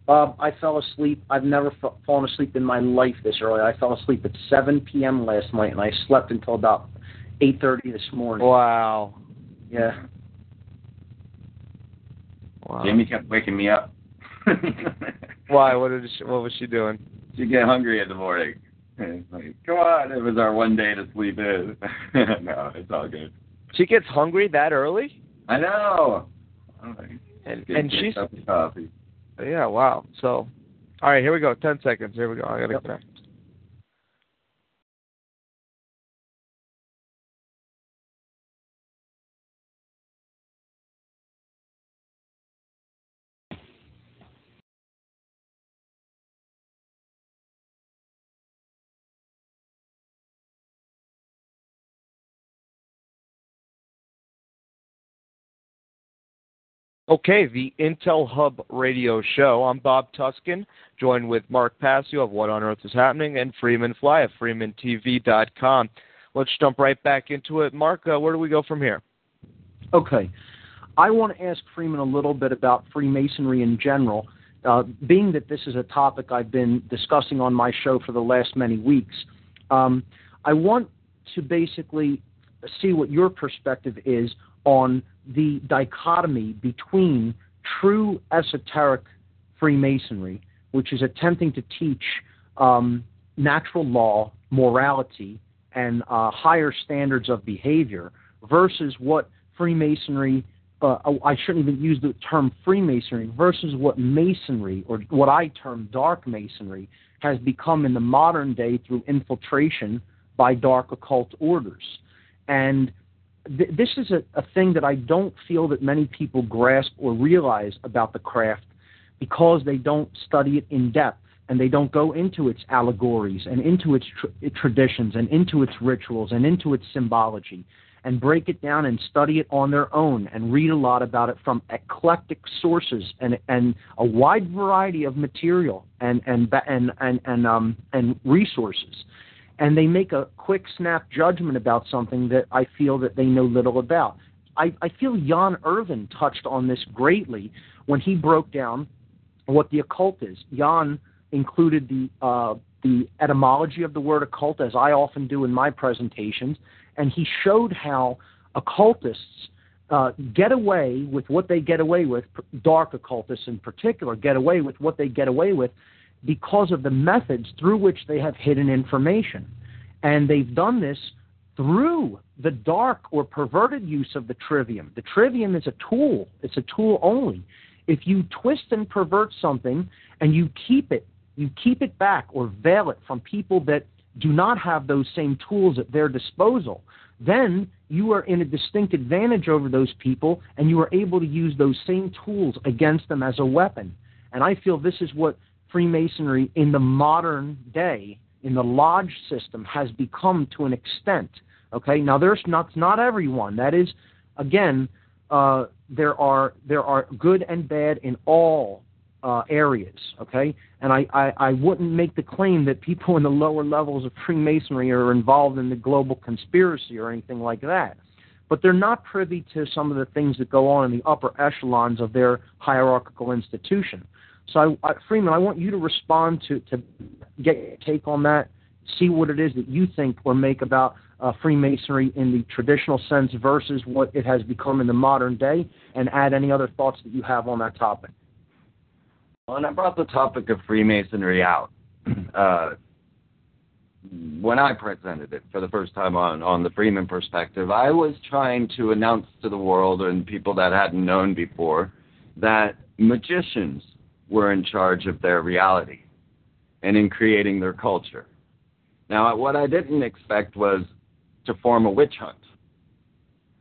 Bob, I fell asleep. I've never f- fallen asleep in my life this early. I fell asleep at 7 p.m. last night, and I slept until about 8:30 this morning. Wow. Yeah. Wow. Jamie kept waking me up. Why? What did she, what was she doing? She get hungry in the morning. It's like, come on, it was our one day to sleep in. no, it's all good. She gets hungry that early? I know. I'm And get- and she's coffee. yeah, wow. So all right, here we go. Ten seconds. Here we go. I gotta Yep. connect. Okay, the Intel Hub Radio Show. I'm Bob Tuskin, joined with Mark Passio of What on Earth is Happening and Freeman Fly of FreemanTV.com. Let's jump right back into it. Mark, uh, where do we go from here? Okay. I want to ask Freeman a little bit about Freemasonry in general. Uh, being that this is a topic I've been discussing on my show for the last many weeks, um, I want to basically see what your perspective is on the dichotomy between true esoteric Freemasonry, which is attempting to teach um, natural law, morality, and uh, higher standards of behavior, versus what Freemasonry uh, I shouldn't even use the term Freemasonry versus what Masonry or what I term dark Masonry has become in the modern day through infiltration by dark occult orders. And th- this is a, a thing that I don't feel that many people grasp or realize about the craft because they don't study it in depth and they don't go into its allegories and into its tr- traditions and into its rituals and into its symbology and break it down and study it on their own and read a lot about it from eclectic sources and and a wide variety of material and and and and and um and resources and they make a quick snap judgment about something that I feel that they know little about. I, I feel Jan Irvin touched on this greatly when he broke down what the occult is. Jan included the uh, the etymology of the word occult, as I often do in my presentations, and he showed how occultists uh, get away with what they get away with, dark occultists in particular, get away with what they get away with because of the methods through which they have hidden information. And they've done this through the dark or perverted use of the trivium. The trivium is a tool, it's a tool only. If you twist and pervert something and you keep it, you keep it back or veil it from people that do not have those same tools at their disposal, then you are in a distinct advantage over those people and you are able to use those same tools against them as a weapon. And I feel this is what Freemasonry in the modern day, in the lodge system, has become to an extent. Okay, now there's not not everyone. That is, again, uh, there are there are good and bad in all uh, areas. Okay, and I, I I wouldn't make the claim that people in the lower levels of Freemasonry are involved in the global conspiracy or anything like that. But they're not privy to some of the things that go on in the upper echelons of their hierarchical institution. So, I, Freeman, I want you to respond to, to get take on that, see what it is that you think or make about uh, Freemasonry in the traditional sense versus what it has become in the modern day, and add any other thoughts that you have on that topic. When I brought the topic of Freemasonry out, uh, when I presented it for the first time on, on the Freeman perspective, I was trying to announce to the world and people that hadn't known before that magicians were in charge of their reality and in creating their culture. Now, what I didn't expect was to form a witch hunt.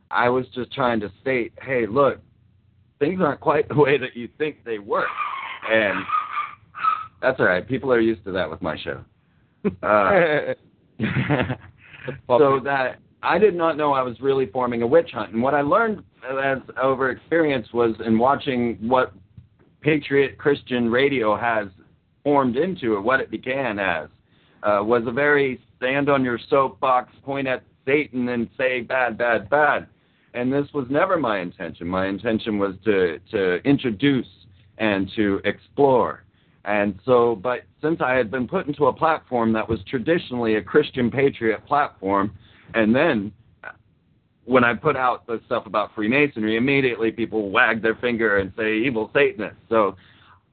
I was just trying to state, hey, look, things aren't quite the way that you think they work. And that's all right. People are used to that with my show. Uh, so that I did not know I was really forming a witch hunt. And what I learned as over experience was in watching what Patriot Christian radio has formed into, or what it began as, uh, was a very stand on your soapbox, point at Satan, and say bad, bad, bad. And this was never my intention. My intention was to to introduce and to explore. And so, but since I had been put into a platform that was traditionally a Christian patriot platform, and then when I put out the stuff about Freemasonry, immediately people wag their finger and say evil Satanist. So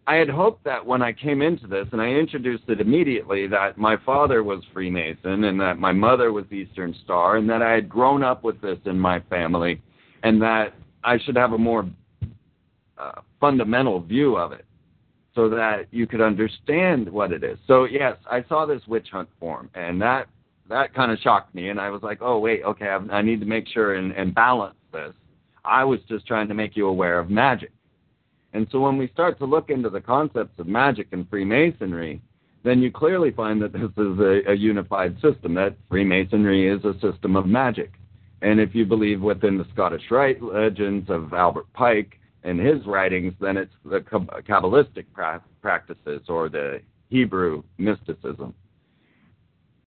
I had hoped that when I came into this, and I introduced it immediately, that my father was Freemason and that my mother was Eastern Star, and that I had grown up with this in my family, and that I should have a more uh, fundamental view of it so that you could understand what it is. So yes, I saw this witch hunt form, and that that kind of shocked me, and I was like, oh wait, okay, I, I need to make sure and, and balance this. I was just trying to make you aware of magic. And so when we start to look into the concepts of magic and Freemasonry, then you clearly find that this is a, a unified system, that Freemasonry is a system of magic. And if you believe within the Scottish Rite legends of Albert Pike and his writings, then it's the Kabbalistic pra- practices or the Hebrew mysticism.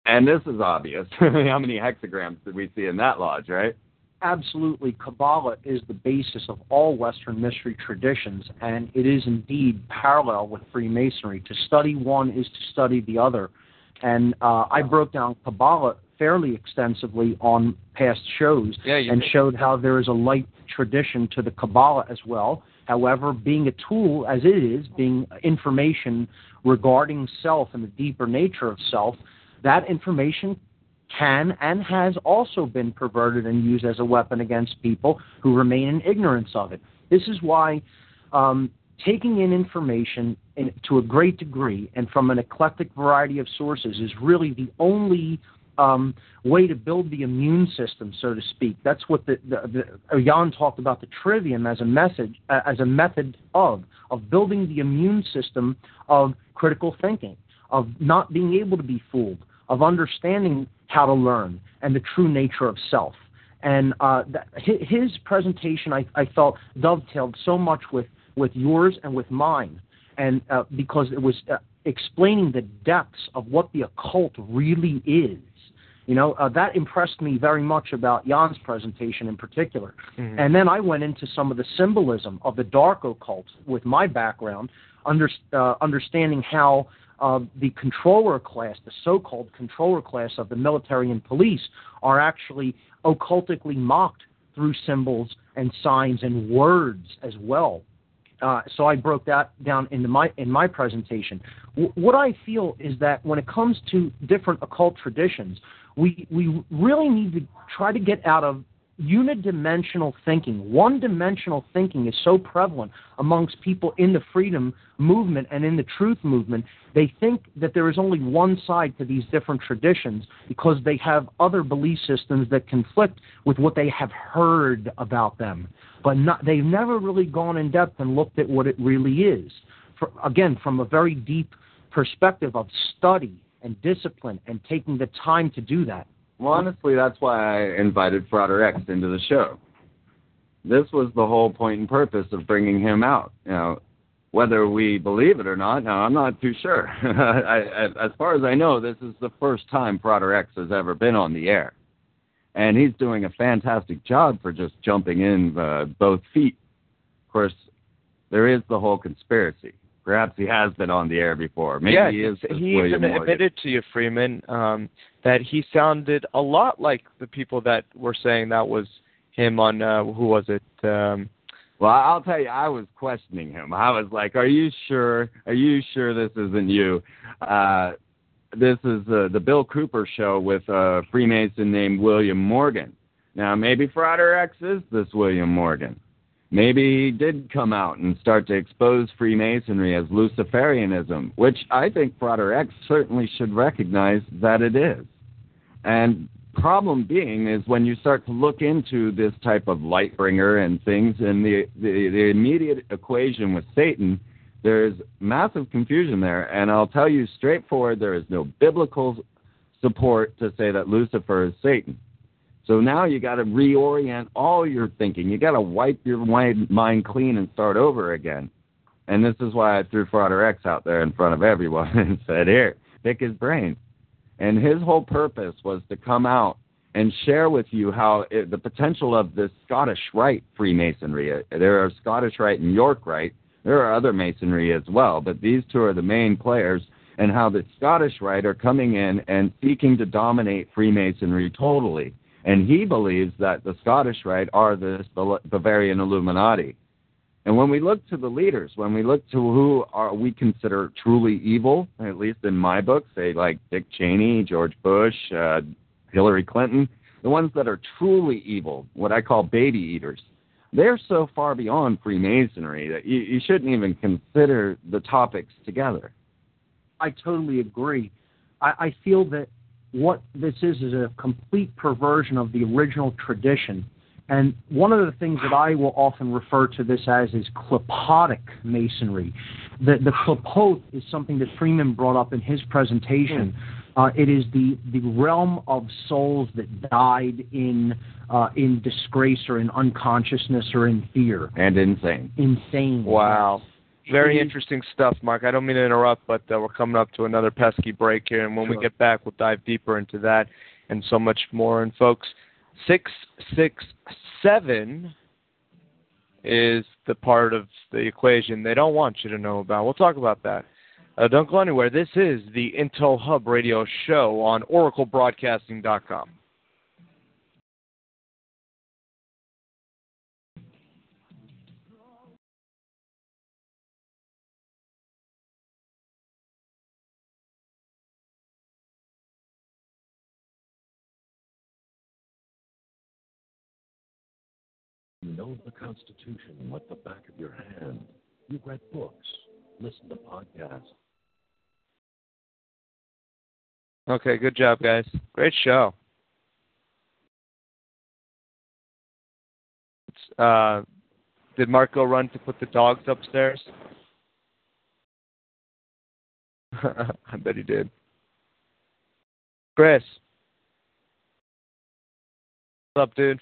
And this is obvious. How many hexagrams did we see in that lodge, right? Absolutely. Kabbalah is the basis of all Western mystery traditions, and it is indeed parallel with Freemasonry. To study one is to study the other. And uh, I broke down Kabbalah fairly extensively on past shows yeah, and did. showed how there is a light tradition to the Kabbalah as well. However, being a tool as it is, being information regarding self and the deeper nature of self, that information can and has also been perverted and used as a weapon against people who remain in ignorance of it. This is why um, taking in information in, to a great degree and from an eclectic variety of sources is really the only um, way to build the immune system, so to speak. That's what the, the, the Jan talked about the trivium as a message, uh, as a method of of building the immune system of critical thinking, of not being able to be fooled, of understanding how to learn and the true nature of self. And uh, that, his presentation, I, I felt, dovetailed so much with with yours and with mine, and uh, because it was uh, explaining the depths of what the occult really is. You know, uh, that impressed me very much about Jan's presentation in particular. Mhm. And then I went into some of the symbolism of the dark occult with my background, under, uh, understanding how uh, the controller class, the so-called controller class of the military and police, are actually occultically mocked through symbols and signs and words as well. Uh, so I broke that down into my in my presentation. W- what I feel is that when it comes to different occult traditions, we we really need to try to get out of unidimensional thinking. One dimensional thinking is so prevalent amongst people in the freedom movement and in the truth movement. They think that there is only one side to these different traditions because they have other belief systems that conflict with what they have heard about them. But not, they've never really gone in depth and looked at what it really is. For, again, from a very deep perspective of study and discipline and taking the time to do that. Well, honestly, that's why I invited Frater X into the show. This was the whole point and purpose of bringing him out. You know, whether we believe it or not, now I'm not too sure. I, I, as far as I know, this is the first time Frater X has ever been on the air, and he's doing a fantastic job for just jumping in uh, both feet. Of course, there is the whole conspiracy. Perhaps he has been on the air before. Maybe yeah, he is. he even admitted to you, Freeman, um, that he sounded a lot like the people that were saying that was him on uh, who was it? Um, Well, I'll tell you, I was questioning him. I was like, "Are you sure? Are you sure this isn't you?" Uh, this is uh, the Bill Cooper show with a Freemason named William Morgan. Now, maybe Frater X is this William Morgan. Maybe he did come out and start to expose Freemasonry as Luciferianism, which I think Frater X certainly should recognize that it is. And problem being is when you start to look into this type of light bringer and things and the, the, the immediate equation with Satan, there's massive confusion there. And I'll tell you straightforward, there is no biblical support to say that Lucifer is Satan. So now you got to reorient all your thinking. You got to wipe your mind, clean and start over again. And this is why I threw Frater X out there in front of everyone and said, "Here, pick his brain." And his whole purpose was to come out and share with you how it, the potential of this Scottish Rite Freemasonry. There are Scottish Rite and York Rite. There are other Masonry as well, but these two are the main players. And how the Scottish Rite are coming in and seeking to dominate Freemasonry totally. And he believes that the Scottish Rite are the Bavarian Illuminati. And when we look to the leaders, when we look to who are we consider truly evil, at least in my book, say like Dick Cheney, George Bush, uh, Hillary Clinton, the ones that are truly evil, what I call baby eaters, they're so far beyond Freemasonry that you, you shouldn't even consider the topics together. I totally agree. I, I feel that what this is is a complete perversion of the original tradition. And one of the things that I will often refer to this as is Qliphothic masonry. The, the Qliphoth is something that Freeman brought up in his presentation. Uh, it is the, the realm of souls that died in uh, in disgrace or in unconsciousness or in fear. And insane. Insane. Wow. Very interesting stuff, Mark. I don't mean to interrupt, but uh, we're coming up to another pesky break here, and when we get back, we'll dive deeper into that and so much more. And folks, six six seven is the part of the equation they don't want you to know about. We'll talk about that. Uh, don't go anywhere. This is the Intel Hub Radio Show on OracleBroadcasting.com. know the Constitution like the back of your hand. You've read books, listen to podcasts. Okay, good job, guys. Great show. Uh, did Mark go run to put the dogs upstairs? I bet he did. Chris. What's up, dude?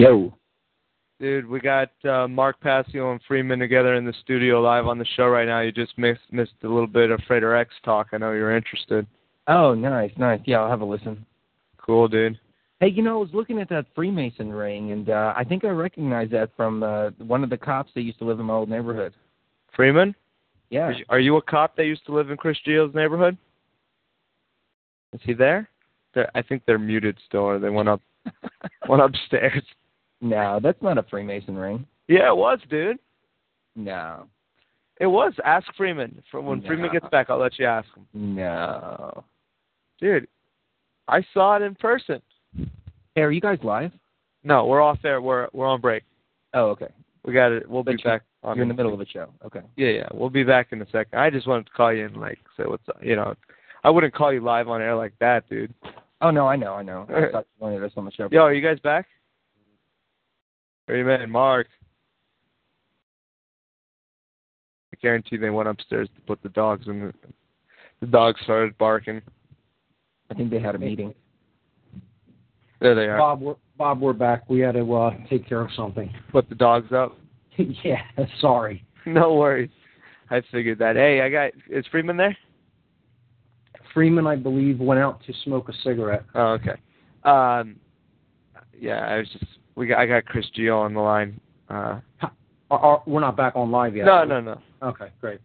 Yo. Dude, we got uh, Mark Passio and Freeman together in the studio live on the show right now. You just missed missed a little bit of Frater X talk. I know you're interested. Oh, nice, nice. Yeah, I'll have a listen. Cool, dude. Hey, you know, I was looking at that Freemason ring, and uh, I think I recognize that from uh, one of the cops that used to live in my old neighborhood. Freeman? Yeah. Are you, are you a cop that used to live in Chris Geo's neighborhood? Is he there? They're, I think they're muted still, or they went up went upstairs. No, that's not a Freemason ring. Yeah, it was, dude. No. It was. Ask Freeman. For when Freeman gets back, I'll let you ask him. No. Dude, I saw it in person. Hey, are you guys live? No, we're off air. We're we're on break. Oh, okay. We got it. We'll But be you- back. On You're in the middle of a show. Okay. Yeah, yeah. We'll be back in a second. I just wanted to call you and like say what's up. You know, I wouldn't call you live on air like that, dude. Oh no, I know, I know. I thought you wanted us on the show. Yo, are you guys back? Are you man, Mark? I guarantee they went upstairs to put the dogs in. The, the dogs started barking. I think they had a meeting. There they are. Bob, we're, Bob, we're back. We had to uh, take care of something. Put the dogs up. yeah, sorry. No worries. I figured that. Hey, I got. Is Freeman there? Freeman, I believe, went out to smoke a cigarette. Oh, okay. Um, yeah, I was just. We got. I got Chris Geo on the line. Uh, Are, are, we're not back on live yet. no, no, no. Okay, great.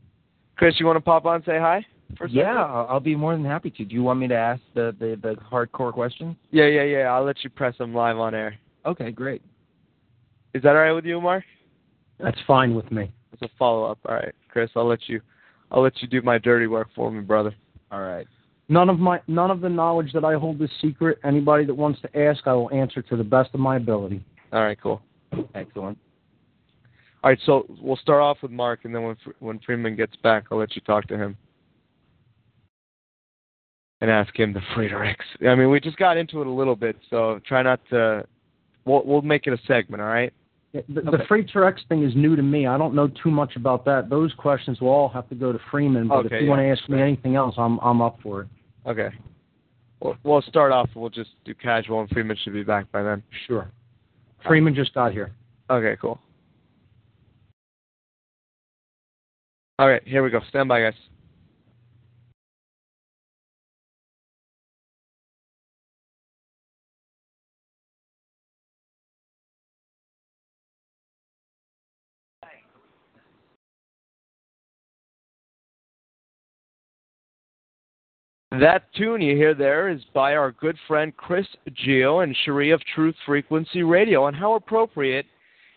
Chris, you want to pop on and say hi? For a second? Yeah, I'll I'll be more than happy to. Do you want me to ask the, the, the hardcore questions? Yeah, yeah, yeah. I'll let you press them live on air. Okay, great. Is that all right with you, Mark? That's fine with me. It's a follow up. All right, Chris. I'll let you. I'll let you do my dirty work for me, brother. All right. None of my none of the knowledge that I hold is secret. Anybody that wants to ask, I will answer to the best of my ability. All right, cool. Excellent. All right, so we'll start off with Mark, and then when when Freeman gets back, I'll let you talk to him and ask him the Frater X. I mean, we just got into it a little bit, so try not to. We'll we'll make it a segment, all right? The, the Frater X thing is new to me. I don't know too much about that. Those questions will all have to go to Freeman. But Okay, if you yeah. want to ask me anything else, I'm I'm up for it. Okay. We'll, we'll start off. We'll just do casual, and Freeman should be back by then. Sure. Freeman just got here. Okay, cool. All right, here we go. Stand by, guys. That tune you hear there is by our good friend Chris Geo and Cherie of Truth Frequency Radio. And how appropriate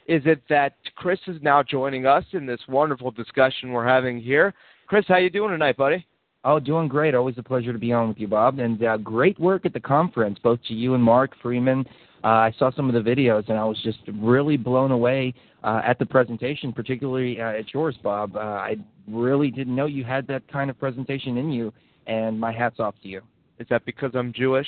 is it that Chris is now joining us in this wonderful discussion we're having here? Chris, how you doing tonight, buddy? Oh, doing great. Always a pleasure to be on with you, Bob. And uh, great work at the conference, both to you and Mark Freeman. Uh, I saw some of the videos, and I was just really blown away uh, at the presentation, particularly uh, at yours, Bob. Uh, I really didn't know you had that kind of presentation in you, and my hat's off to you. Is that because I'm Jewish?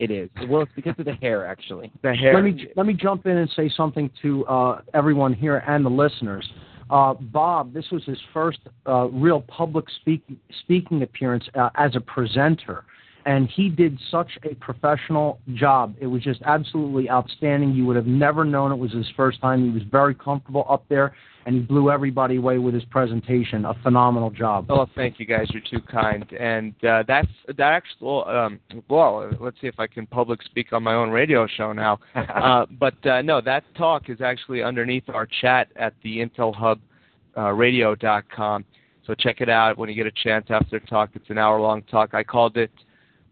It is. Well, it's because of the hair, actually. The hair. Let me let me jump in and say something to uh, everyone here and the listeners. Uh, Bob, this was his first uh, real public speak, speaking appearance uh, as a presenter, and he did such a professional job. It was just absolutely outstanding. You would have never known it was his first time. He was very comfortable up there, and he blew everybody away with his presentation. A phenomenal job. Oh, thank you guys. You're too kind. And uh, that's that actual. Um, well, let's see if I can public speak on my own radio show now. uh, but uh, no, that talk is actually underneath our chat at the IntelHubRadio.com. So check it out when you get a chance after the talk. It's an hour-long talk. I called it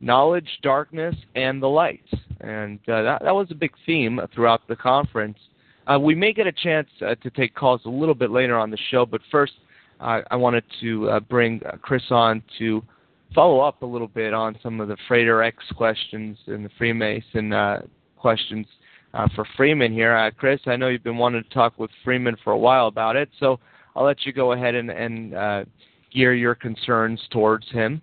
"Knowledge, Darkness, and the Light," and uh, that that was a big theme throughout the conference. Uh, we may get a chance uh, to take calls a little bit later on the show, but first, I wanted to uh, bring uh, Chris on to follow up a little bit on some of the Frater X questions and the Freemason uh, questions for Freeman here. Chris, I know you've been wanting to talk with Freeman for a while about it, so I'll let you go ahead and, and gear your concerns towards him.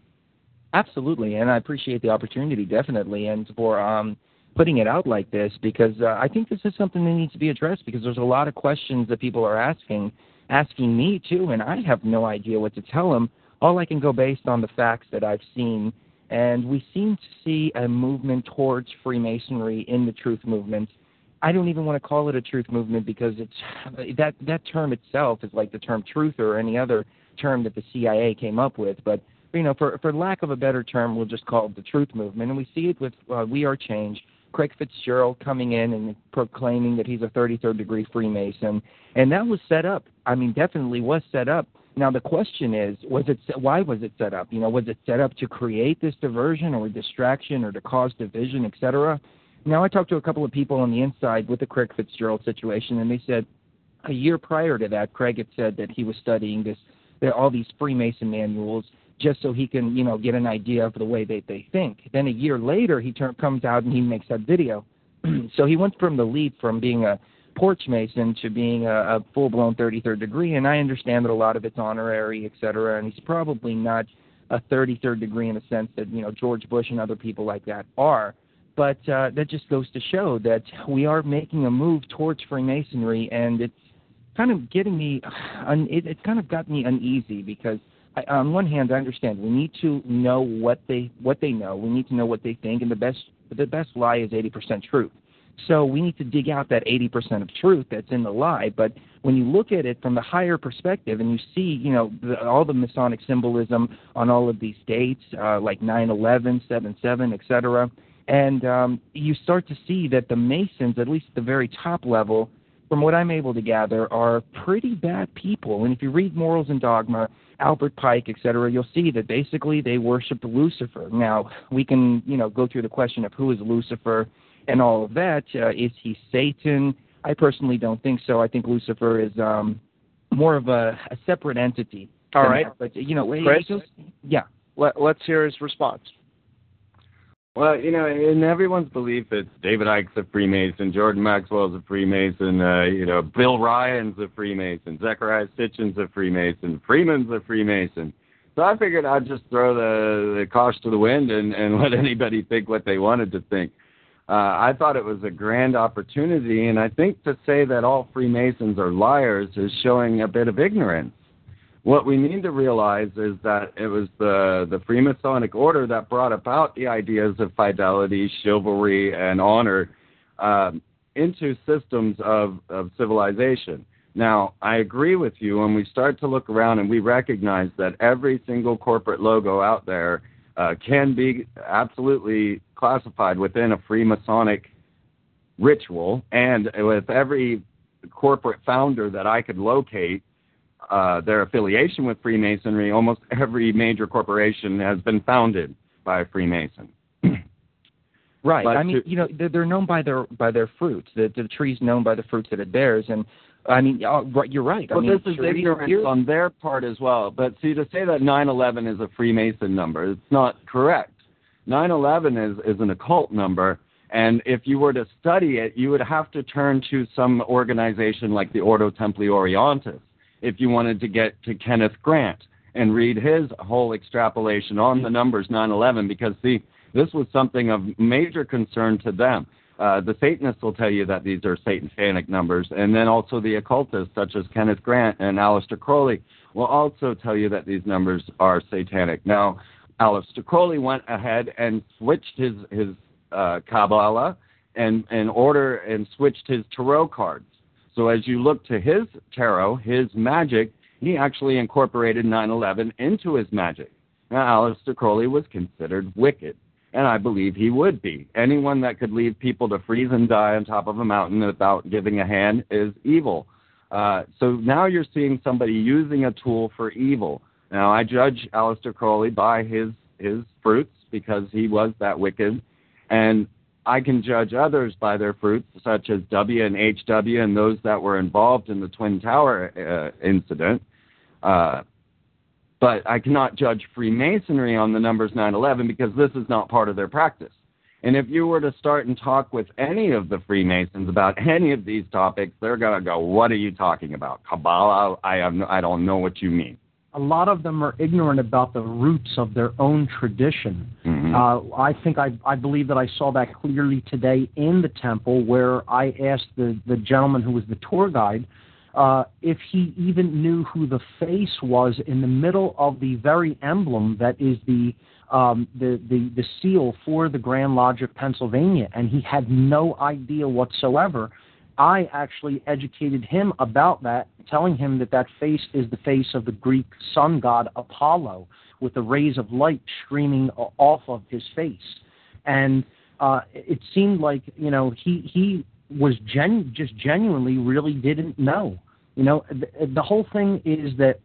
Absolutely, and I appreciate the opportunity, definitely, and for um, putting it out like this because uh, I think this is something that needs to be addressed because there's a lot of questions that people are asking, asking me too, and I have no idea what to tell them. All I can go based on the facts that I've seen, and we seem to see a movement towards Freemasonry in the Truth movement. I don't even want to call it a truth movement because it's that that term itself is like the term truth or any other term that the CIA came up with, but you know, for for lack of a better term, we'll just call it the truth movement. And we see it with uh, We Are Change. Craig Fitzgerald coming in and proclaiming that he's a 33rd degree Freemason, and that was set up. I mean, definitely was set up. Now the question is, was it why was it set up? You know, was it set up to create this diversion or distraction or to cause division, etc.? Now I talked to a couple of people on the inside with the Craig Fitzgerald situation, and they said a year prior to that, Craig had said that he was studying this, all these Freemason manuals just so he can, you know, get an idea of the way they they think. Then a year later, he turn, comes out and he makes that video. so he went from the leap from being a porch mason to being a, a full-blown 33rd degree, and I understand that a lot of it's honorary, et cetera, and he's probably not a 33rd degree in a sense that you know George Bush and other people like that are. But uh, that just goes to show that we are making a move towards Freemasonry, and it's kind of getting me, it's kind of got me uneasy because I, on one hand, I understand we need to know what they what they know. We need to know what they think, and the best the best lie is 80% truth. So we need to dig out that 80% of truth that's in the lie. But when you look at it from the higher perspective and you see, you know, the, all the Masonic symbolism on all of these dates, uh, like 9/11, 7/7, etc., and um, you start to see that the Masons, at least at the very top level, from what I'm able to gather, are pretty bad people. And if you read Morals and Dogma, Albert Pike, etc., you'll see that basically they worship Lucifer. Now, we can, you know, go through the question of who is Lucifer and all of that. Uh, is he Satan? I personally don't think so. I think Lucifer is um, more of a, a separate entity. All right. That. But, you know, Chris? just, yeah. Let, let's hear his response. Well, you know, in everyone's belief, it's David Icke's a Freemason, Jordan Maxwell's a Freemason, uh, you know, Bill Ryan's a Freemason, Zecharia Sitchin's a Freemason, Freeman's a Freemason. So I figured I'd just throw the, the caution to the wind and, and let anybody think what they wanted to think. Uh, I thought it was a grand opportunity, and I think to say that all Freemasons are liars is showing a bit of ignorance. What we need to realize is that it was the, the Freemasonic order that brought about the ideas of fidelity, chivalry, and honor um, into systems of, of civilization. Now, I agree with you when we start to look around and we recognize that every single corporate logo out there uh, can be absolutely classified within a Freemasonic ritual, and with every corporate founder that I could locate, uh, their affiliation with Freemasonry, almost every major corporation has been founded by a Freemason. right. But I mean, to- you know, they're, they're known by their by their fruits. The the tree's known by the fruits that it bears, and I mean, uh, you're right. Well, I mean, this is sure, ignorance here- on their part as well. But see, to say that 9/11 is a Freemason number, it's not correct. 9/11 is is an occult number, and if you were to study it, you would have to turn to some organization like the Ordo Templi Orientis if you wanted to get to Kenneth Grant and read his whole extrapolation on the numbers 9/11, because see, this was something of major concern to them. Uh, the Satanists will tell you that these are satanic numbers, and then also the occultists, such as Kenneth Grant and Aleister Crowley, will also tell you that these numbers are satanic. Now, Aleister Crowley went ahead and switched his his uh, Kabbalah and and order and switched his tarot cards. So as you look to his tarot, his magic, he actually incorporated 9/11 into his magic. Now, Aleister Crowley was considered wicked, and I believe he would be. Anyone that could leave people to freeze and die on top of a mountain without giving a hand is evil. Uh, so now you're seeing somebody using a tool for evil. Now I judge Aleister Crowley by his his fruits because he was that wicked, and I can judge others by their fruits, such as W and HW and those that were involved in the Twin Tower uh, incident. Uh, but I cannot judge Freemasonry on the numbers 911 because this is not part of their practice. And if you were to start and talk with any of the Freemasons about any of these topics, they're gonna go, "What are you talking about? Kabbalah? I have I don't know what you mean." A lot of them are ignorant about the roots of their own tradition. Mhm. Uh, I think I, I believe that I saw that clearly today in the temple, where I asked the, the gentleman who was the tour guide uh, if he even knew who the face was in the middle of the very emblem that is the um, the, the the seal for the Grand Lodge of Pennsylvania, and he had no idea whatsoever. I actually educated him about that, telling him that that face is the face of the Greek sun god Apollo, with the rays of light streaming off of his face. And uh, it seemed like you know he he was gen just genuinely really didn't know. You know, the, the whole thing is that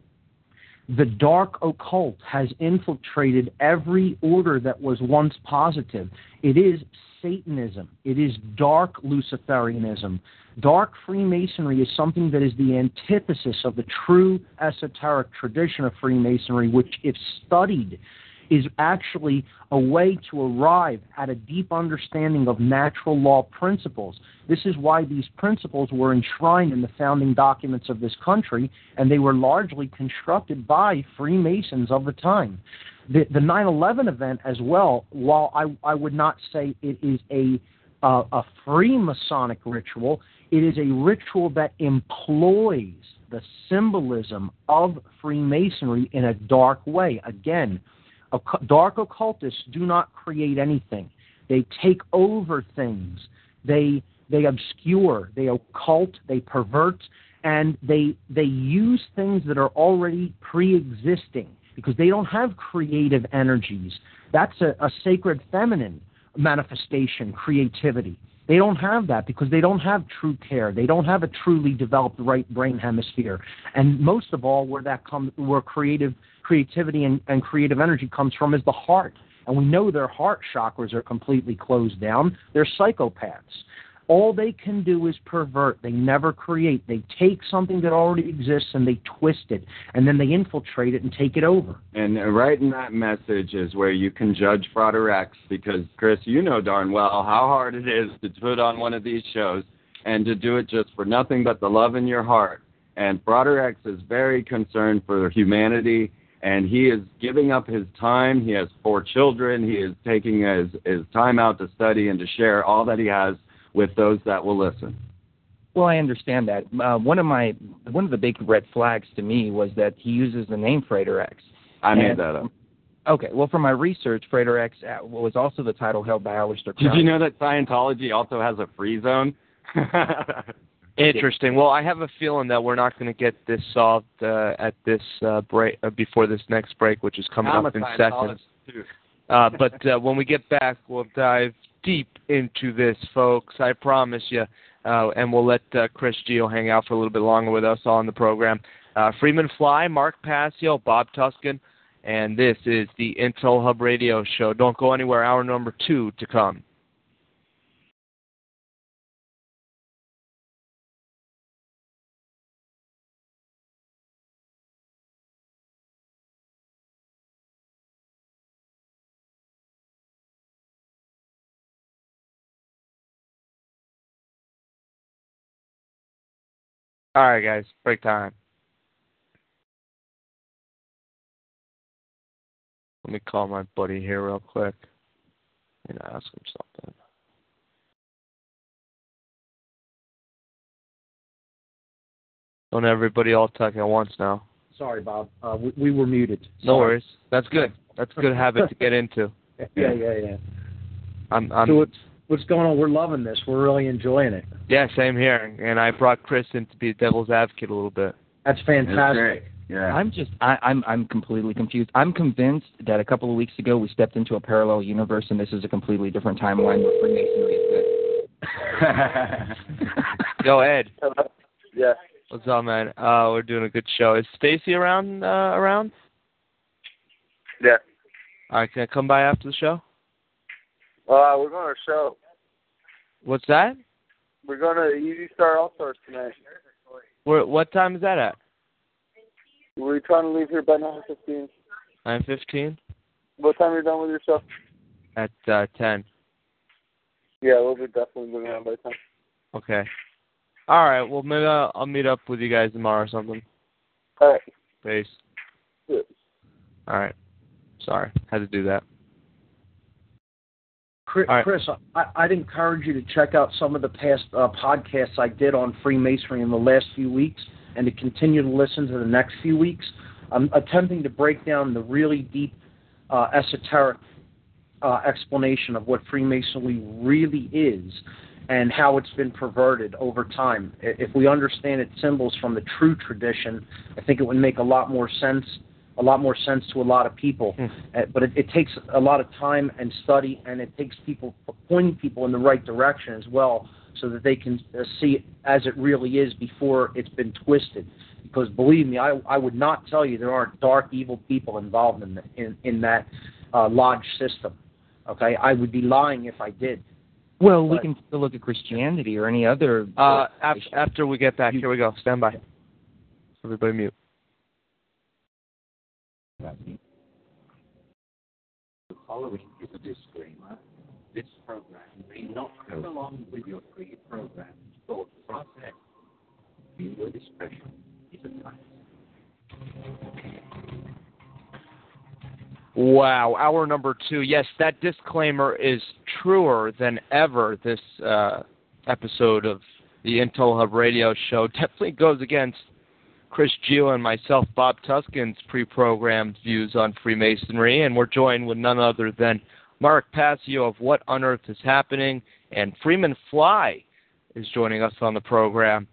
the dark occult has infiltrated every order that was once positive. It is Satanism. It is dark Luciferianism. Dark Freemasonry is something that is the antithesis of the true esoteric tradition of Freemasonry, which, if studied, is actually a way to arrive at a deep understanding of natural law principles. This is why these principles were enshrined in the founding documents of this country, and they were largely constructed by Freemasons of the time. The, the 9/11 event, as well, while I, I would not say it is a uh, a Freemasonic ritual, it is a ritual that employs the symbolism of Freemasonry in a dark way. Again, dark occultists do not create anything. They take over things. They they obscure, they occult, they pervert, and they they use things that are already pre-existing because they don't have creative energies. That's a, a sacred feminine manifestation, creativity. They don't have that because they don't have true care. They don't have a truly developed right brain hemisphere. And most of all, where that comes, where creative creativity and, and creative energy comes from is the heart. And we know their heart chakras are completely closed down. They're psychopaths. All they can do is pervert. They never create. They take something that already exists and they twist it, and then they infiltrate it and take it over. And right in that message is where you can judge Frater X because, Chris, you know darn well how hard it is to put on one of these shows and to do it just for nothing but the love in your heart. And Frater X is very concerned for humanity, and he is giving up his time. He has four children. He is taking his, his time out to study and to share all that he has with those that will listen. Well, I understand that. Uh, one of my one of the big red flags to me was that he uses the name Frater X. I made And- that up. Okay, well, from my research, Frater X uh, was also the title held by Aleister Did you know that Scientology also has a free zone? Interesting. Well, I have a feeling that we're not going to get this solved uh, at this uh, break uh, before this next break, which is coming I'm a up in seconds. too. Uh, but uh, when we get back, we'll dive deep into this, folks. I promise you. Uh, and we'll let uh, Chris Geo hang out for a little bit longer with us on the program. Uh, Freeman Fly, Mark Passio, Bob Tuskin, and this is the Intel Hub Radio Show. Don't go anywhere. Hour number two to come. All right, guys, break time. Let me call my buddy here real quick and ask him something. Don't everybody all talk at once now. Sorry, Bob. Uh, we, we were muted. No Sorry. worries. That's good. That's a good habit to get into. Yeah, yeah, yeah. I'm, I'm so what's what's going on? We're loving this. We're really enjoying it. yeah, same here. And I brought Chris in to be the devil's advocate a little bit. That's fantastic. Yeah. I'm just I, I'm I'm completely confused. I'm convinced that a couple of weeks ago we stepped into a parallel universe and this is a completely different timeline where Freemasonry is good. Yo, Ed. Yeah. What's up, man? Uh, we're doing a good show. Is Stacy around? Uh, around? Yeah. All right, can I come by after the show? Uh, we're going to show. What's that? We're going to Easy Star All Stars tonight. Where? What time is that at? We're trying to leave here by nine fifteen. Nine fifteen What time are you done with your stuff? at uh, ten. Yeah, we'll be definitely moving on by ten. Okay. All right. Well, maybe I'll, I'll meet up with you guys tomorrow or something. All right. Peace. Yeah. All right. Sorry, had to do that. Chris, right. Chris I, I'd encourage you to check out some of the past uh, podcasts I did on Freemasonry in the last few weeks and to continue to listen to the next few weeks. I'm attempting to break down the really deep uh, esoteric uh, explanation of what Freemasonry really is and how it's been perverted over time. If we understand its symbols from the true tradition, I think it would make a lot more sense, a lot more sense to a lot of people. Uh, but it, it takes a lot of time and study, and it takes people pointing people in the right direction as well, so that they can uh, see it as it really is before it's been twisted. Because believe me, I, I would not tell you there aren't dark, evil people involved in the, in, in that uh, lodge system. Okay, I would be lying if I did. Well, we But- can still look at Christianity or any other. Uh, after, after we get back, here we go. Stand by. Everybody mute. The following is a disclaimer. This program may not go along with your pre-programmed thought process. Viewer discretion is advised. Wow, hour number two. Yes, that disclaimer is truer than ever. This uh, episode of the Intel Hub Radio Show definitely goes against Chris Geo and myself, Bob Tuskin's pre-programmed views on Freemasonry, and we're joined with none other than Mark Passio of What on Earth is Happening, and Freeman Fly is joining us on the program.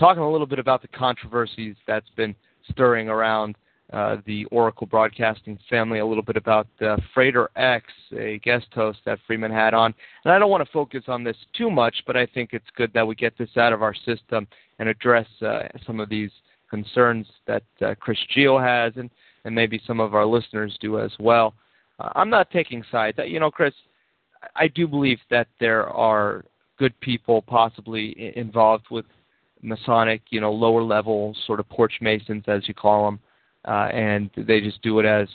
Talking a little bit about the controversies that's been stirring around uh, the Oracle Broadcasting family, a little bit about uh, Frater X, a guest host that Freeman had on. And I don't want to focus on this too much, but I think it's good that we get this out of our system and address uh, some of these concerns that uh, Chris Geo has and, and maybe some of our listeners do as well. Uh, I'm not taking sides. Uh, You know, Chris, I do believe that there are good people possibly involved with Masonic, you know, lower level sort of porch masons, as you call them, uh, and they just do it as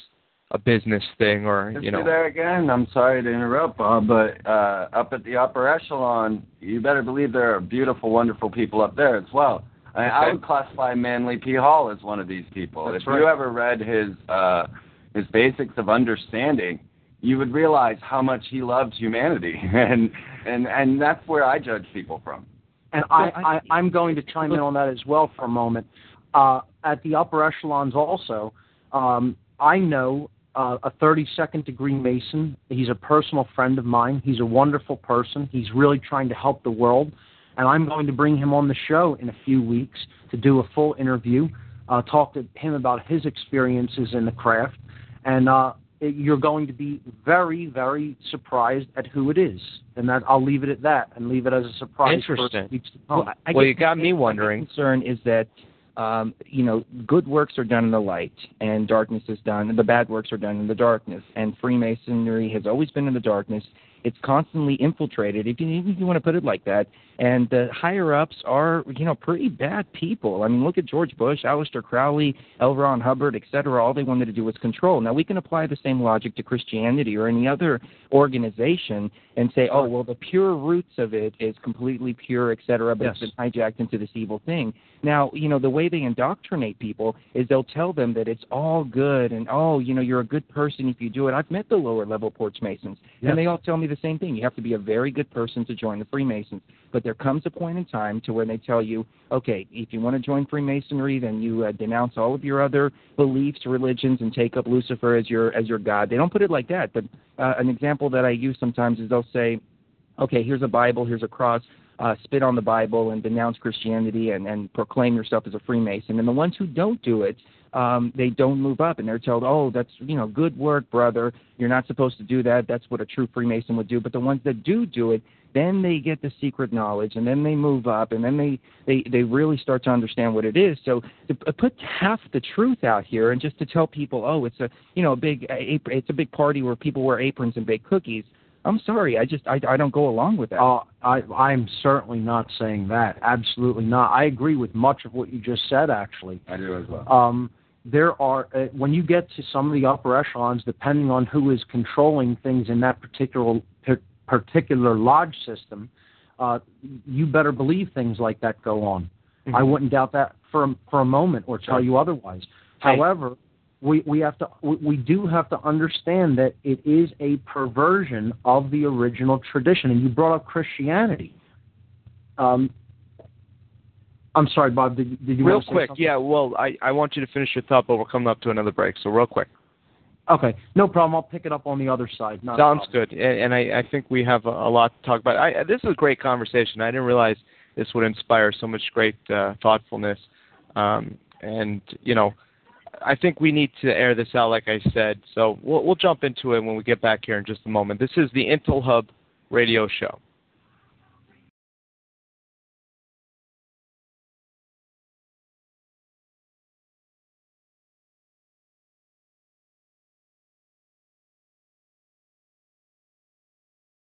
a business thing, or you know. there again. I'm sorry to interrupt, Bob, but uh, up at the upper echelon, you better believe there are beautiful, wonderful people up there as well. I, I Okay. would classify Manly P. Hall as one of these people. That's if right. you ever read his uh, his Basics of Understanding, you would realize how much he loves humanity, and and and that's where I judge people from. And I, I, I'm going to chime in on that as well for a moment. Uh, at the upper echelons, also, um, I know uh, a 32nd degree Mason. He's a personal friend of mine. He's a wonderful person. He's really trying to help the world. And I'm going to bring him on the show in a few weeks to do a full interview, uh, talk to him about his experiences in the craft. And uh, you're going to be very, very surprised at who it is. And that I'll leave it at that and leave it as a surprise for Interesting. weeks to come. Well, I Well, you got me my wondering. concern is that um, you know good works are done in the light, and darkness is done, and the bad works are done in the darkness. And Freemasonry has always been in the darkness. It's constantly infiltrated, if you, if you want to put it like that. And the higher ups are, you know, pretty bad people. I mean, look at George Bush, Aleister Crowley, L. Ron Hubbard, et cetera. All they wanted to do was control. Now we can apply the same logic to Christianity or any other organization and say, oh, well, the pure roots of it is completely pure, et cetera, but Yes. it's been hijacked into this evil thing. Now, you know, the way they indoctrinate people is they'll tell them that it's all good and, oh, you know, you're a good person if you do it. I've met the lower level porch masons, Yes. and they all tell me the same thing. You have to be a very good person to join the Freemasons. But there comes a point in time to where they tell you, okay, if you want to join Freemasonry, then you uh, denounce all of your other beliefs, religions, and take up Lucifer as your as your god. They don't put it like that, but uh, an example that I use sometimes is they'll say, okay, here's a Bible, here's a cross. Uh, spit on the Bible and denounce Christianity and, and proclaim yourself as a Freemason. And the ones who don't do it, um, they don't move up, and they're told, "Oh, that's you know, good work, brother. You're not supposed to do that. That's what a true Freemason would do." But the ones that do do it, then they get the secret knowledge, and then they move up, and then they they they really start to understand what it is. So to put half the truth out here, and just to tell people, "Oh, it's a you know a big it's a big party where people wear aprons and bake cookies." I'm sorry, I just I, I don't go along with that. Uh, I, I'm certainly not saying that. Absolutely not. I agree with much of what you just said, actually. I do as well. Um, there are uh, when you get to some of the upper echelons, depending on who is controlling things in that particular per- particular lodge system, uh, you better believe things like that go on. I wouldn't doubt that for a, for a moment or tell you otherwise. However, we, we have to we, we do have to understand that it is a perversion of the original tradition. And you brought up Christianity. Um, I'm sorry, Bob. Did, did you real quick, yeah. Well, I I want you to finish your thought, but we're coming up to another break, so real quick. Okay, no problem. I'll pick it up on the other side. Not Sounds good, and, and I, I think we have a, a lot to talk about. I, this is a great conversation. I didn't realize this would inspire so much great uh, thoughtfulness, um, and you know, I think we need to air this out, like I said. So we'll, we'll jump into it when we get back here in just a moment. This is the Intel Hub Radio Show.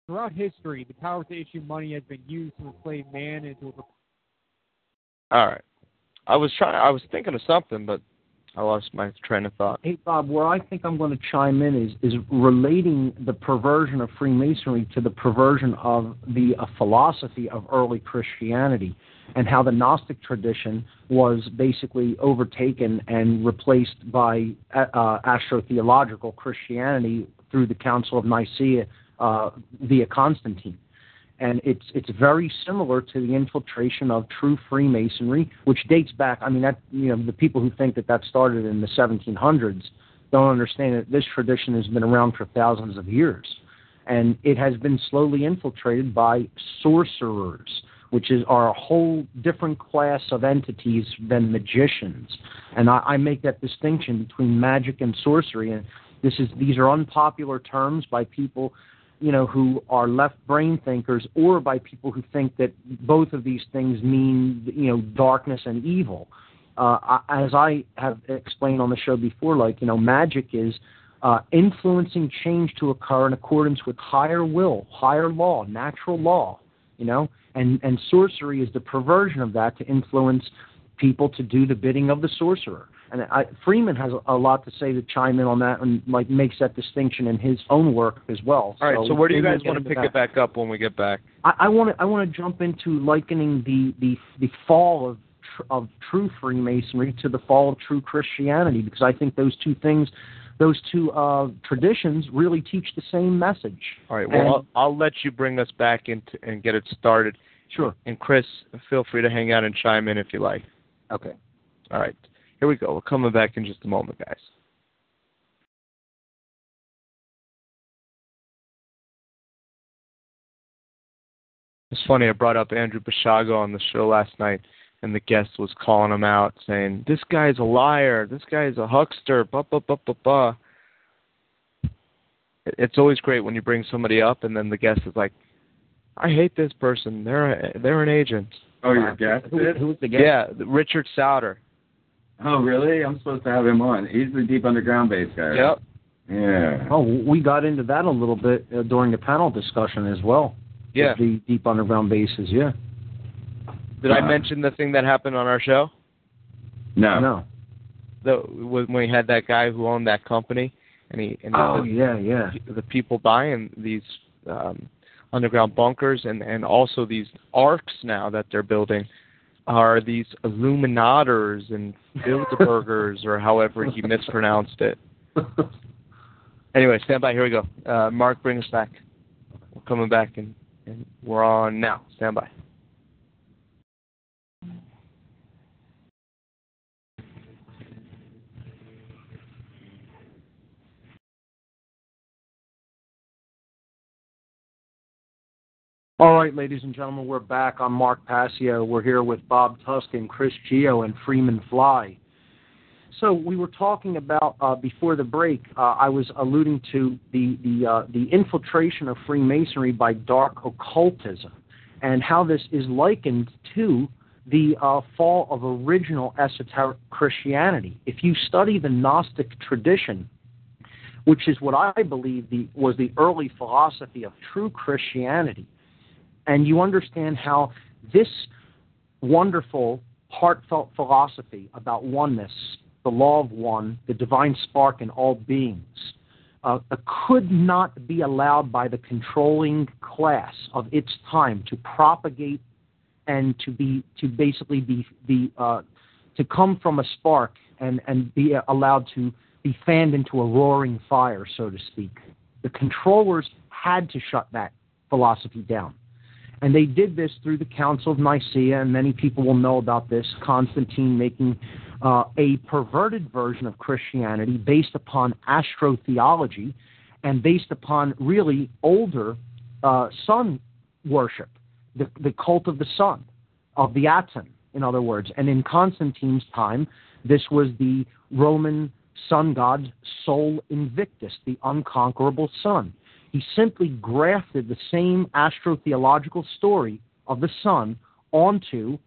Throughout history, the power to issue money has been used to enslave man and to All right. I was trying. I was thinking of something, but I lost my train of thought. Hey Bob, where I think I'm going to chime in is is relating the perversion of Freemasonry to the perversion of the uh, philosophy of early Christianity, and how the Gnostic tradition was basically overtaken and replaced by uh, astrotheological Christianity through the Council of Nicaea uh, via Constantine. And it's it's very similar to the infiltration of true Freemasonry, which dates back. I mean, that you know, the people who think that that started in the 1700s don't understand that this tradition has been around for thousands of years, and it has been slowly infiltrated by sorcerers, which is are a whole different class of entities than magicians, and I, I make that distinction between magic and sorcery, and this is these are unpopular terms by people you know, who are left brain thinkers or by people who think that both of these things mean, you know, darkness and evil. Uh, as I have explained on the show before, like, you know, magic is uh, influencing change to occur in accordance with higher will, higher law, natural law, you know, and, and sorcery is the perversion of that to influence people to do the bidding of the sorcerer and I, Freeman has a, lot to say to chime in on that and like makes that distinction in his own work as well. All right. So, where do you guys want to pick into it back up when we get back? I, I want to I want to jump into likening the the the fall of tr- of true Freemasonry to the fall of true Christianity because I think those two things. Those two uh, traditions really teach the same message. All right. Well, And- I'll, I'll let you bring us back into and get it started. Sure. And Chris, feel free to hang out and chime in if you like. Okay. All right. Here we go. We're coming back in just a moment, guys. It's funny. I brought up Andrew Basiago on the show last night, and the guest was calling him out, saying, "This guy's a liar. This guy's a huckster." Blah blah blah blah blah. It's always great when you bring somebody up, and then the guest is like, "I hate this person. They're a, they're an agent." Oh, your guest Who, who's the guest? Yeah, Richard Sauder. Oh, really? I'm supposed to have him on. He's the deep underground bass guy. right? Yep. Yeah. Oh, we got into that a little bit uh, during the panel discussion as well. Yeah. The deep underground bases, yeah. Did I Uh, mention the thing that happened on our show? No. No. The when we had that guy who owned that company, and he and Oh the, yeah, yeah. the people buying these um, underground bunkers and and also these arcs now that they're building are these Illuminators and Bilderbergers or however he mispronounced it. Anyway, stand by. Here we go. Uh, Mark, bring us back. We're coming back and, and we're on now. Stand by. All right, ladies and gentlemen, we're back. I'm Mark Passio. We're here with Bob Tuskin, Chris Geo, and Freeman Fly. So we were talking about uh, before the break. Uh, I was alluding to the the uh, the infiltration of Freemasonry by dark occultism, and how this is likened to the uh, fall of original esoteric Christianity. If you study the Gnostic tradition, which is what I believe the, was the early philosophy of true Christianity, and you understand how this wonderful, heartfelt philosophy about oneness the law of one, the divine spark in all beings, uh, could not be allowed by the controlling class of its time to propagate and to be to basically be be uh, to come from a spark and and be allowed to be fanned into a roaring fire, so to speak. The controllers had to shut that philosophy down. And they did this through the Council of Nicaea, and many people will know about this. Constantine making uh, a perverted version of Christianity based upon astrotheology and based upon really older uh, sun worship, the, the cult of the sun, of the Aten, in other words. And in Constantine's time, this was the Roman sun god Sol Invictus, the unconquerable sun. He simply grafted the same astrotheological story of the sun onto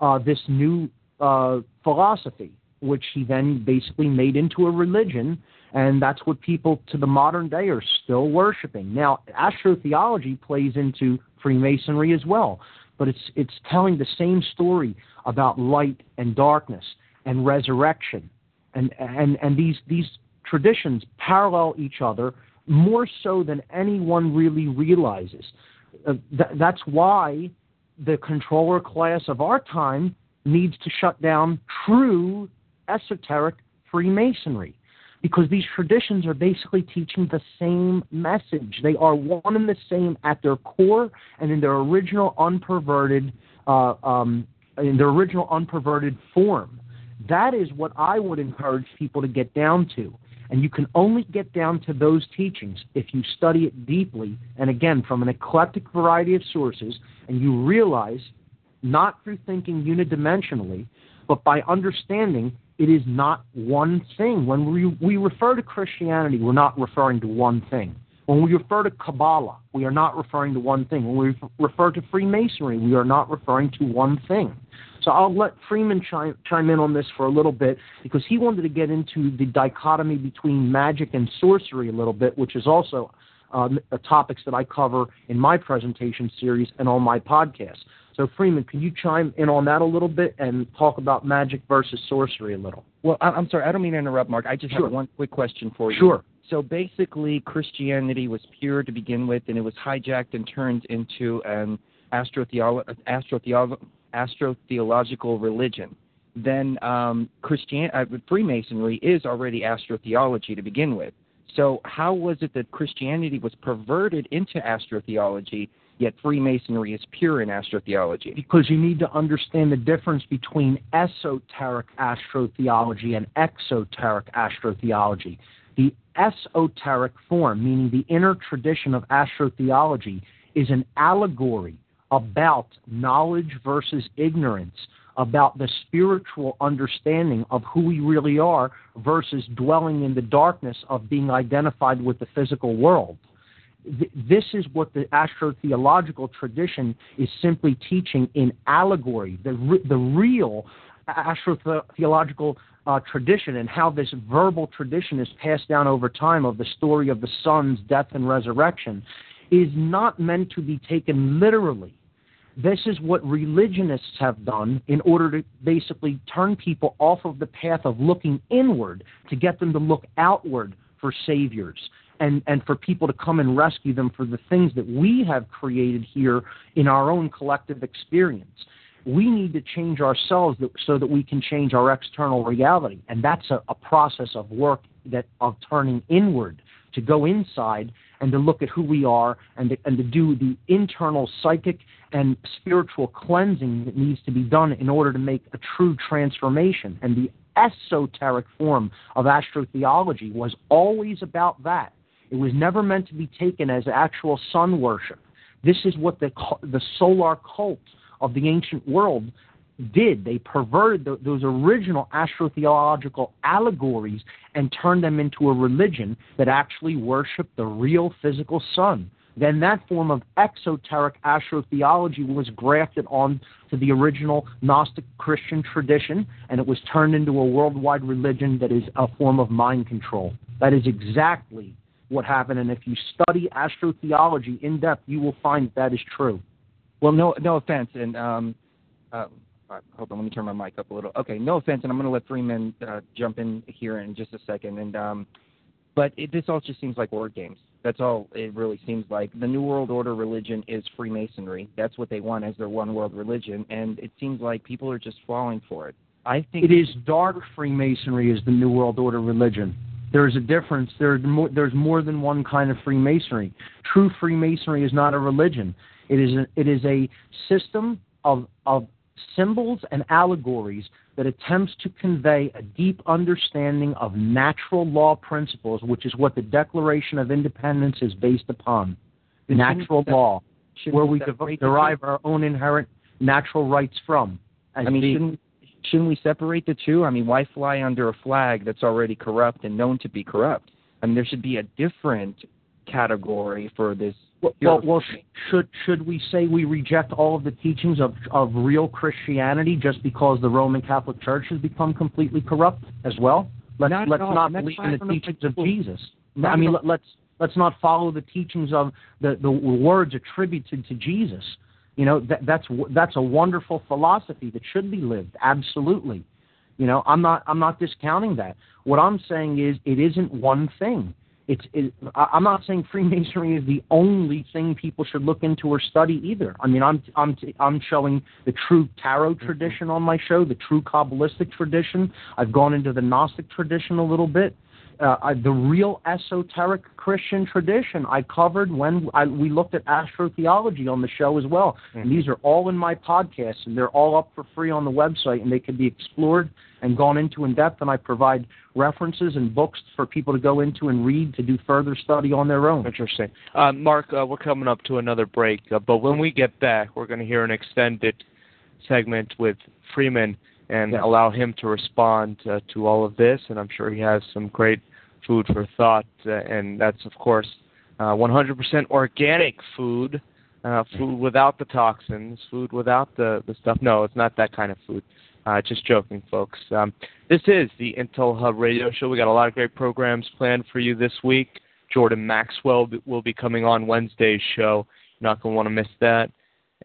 uh, this new uh, philosophy, which he then basically made into a religion, and that's what people to the modern day are still worshiping. Now, astrotheology plays into Freemasonry as well, but it's it's telling the same story about light and darkness and resurrection, and and and these these traditions parallel each other more so than anyone really realizes. Uh, th- that's why the controller class of our time needs to shut down true esoteric Freemasonry because these traditions are basically teaching the same message. They are one and the same at their core and in their original unperverted, uh, um, in their original unperverted form. That is what I would encourage people to get down to. And you can only get down to those teachings if you study it deeply, and again, from an eclectic variety of sources, and you realize, not through thinking unidimensionally, but by understanding it is not one thing. When we, we refer to Christianity, we're not referring to one thing. When we refer to Kabbalah, we are not referring to one thing. When we refer to Freemasonry, we are not referring to one thing. So I'll let Freeman chime, chime in on this for a little bit because he wanted to get into the dichotomy between magic and sorcery a little bit, which is also um, topics that I cover in my presentation series and on my podcast. So Freeman, can you chime in on that a little bit and talk about magic versus sorcery a little? Well, I'm sorry, I don't mean to interrupt, Mark. I just Sure. have one quick question for you. Sure. So basically, Christianity was pure to begin with, and it was hijacked and turned into an astrotheolo- astrotheolo- astrotheological religion. Then um, Christian uh, Freemasonry is already astrotheology to begin with. So how was it that Christianity was perverted into astrotheology, yet Freemasonry is pure in astrotheology? Because you need to understand the difference between esoteric astrotheology and exoteric astrotheology. The esoteric form, meaning the inner tradition of astrotheology, is an allegory about knowledge versus ignorance, about the spiritual understanding of who we really are versus dwelling in the darkness of being identified with the physical world. This is what the astrotheological tradition is simply teaching in allegory, the, re- the real astrotheological uh, tradition and how this verbal tradition is passed down over time of the story of the son's death and resurrection is not meant to be taken literally. This is what religionists have done in order to basically turn people off of the path of looking inward to get them to look outward for saviors and, and for people to come and rescue them for the things that we have created here in our own collective experience. We need to change ourselves so that we can change our external reality. And that's a, a process of work that of turning inward to go inside and to look at who we are and to, and to do the internal psychic and spiritual cleansing that needs to be done in order to make a true transformation. And the esoteric form of astrotheology was always about that. It was never meant to be taken as actual sun worship. This is what the the solar cult of the ancient world did. They perverted th those original astrotheological allegories and turned them into a religion that actually worshiped the real physical sun. Then that form of exoteric astrotheology was grafted on to the original Gnostic Christian tradition, and it was turned into a worldwide religion that is a form of mind control. That is exactly what happened, and if you study astrotheology in depth, you will find that, that is true. Well, no, no offense, and um, Uh, hold on, let me turn my mic up a little. Okay, no offense, and I'm going to let Freeman uh, jump in here in just a second. And um, but it, this all just seems like word games. That's all it really seems like. The New World Order religion is Freemasonry. That's what they want as their one world religion, and it seems like people are just falling for it. I think It is dark Freemasonry is the New World Order religion. There is a difference. There, more, there's more than one kind of Freemasonry. True Freemasonry is not a religion. It is a, it is a system of, of symbols and allegories that attempts to convey a deep understanding of natural law principles, which is what the Declaration of Independence is based upon. Shouldn't Natural law, where we we separate de- the derive two? our own inherent natural rights from. I mean, being- shouldn't shouldn't we separate the two? I mean, why fly under a flag that's already corrupt and known to be corrupt? I mean, there should be a different category for this. Well, well, well sh- should should we say we reject all of the teachings of of real Christianity just because the Roman Catholic Church has become completely corrupt as well? Let's Not let's not believe in the don't know if teachings of Jesus. I mean, let, let's let's not follow the teachings of the the words attributed to Jesus. You know that that's that's a wonderful philosophy that should be lived. Absolutely. You know, I'm not I'm not discounting that. What I'm saying is it isn't one thing. It's it, I- I'm not saying Freemasonry is the only thing people should look into or study either. I mean, I'm I'm I'm showing the true tarot mm-hmm. tradition on my show, the true Kabbalistic tradition. I've gone into the Gnostic tradition a little bit. Uh, I, the real esoteric Christian tradition I covered when I, we looked at astrotheology on the show as well. And these are all in my podcast, and they're all up for free on the website, and they can be explored and gone into in depth. And I provide references and books for people to go into and read to do further study on their own. Interesting. Uh, Mark, uh, we're coming up to another break, uh, but when we get back, we're going to hear an extended segment with Freeman and Yeah. allow him to respond uh, to all of this. And I'm sure he has some great food for thought, uh, and that's of course uh, 100% organic food, uh, food without the toxins, food without the the stuff. No, it's not that kind of food. Uh, just joking, folks. Um, this is the Intel Hub Radio Show. We got a lot of great programs planned for you this week. Jordan Maxwell will be coming on Wednesday's show. You're not going to want to miss that.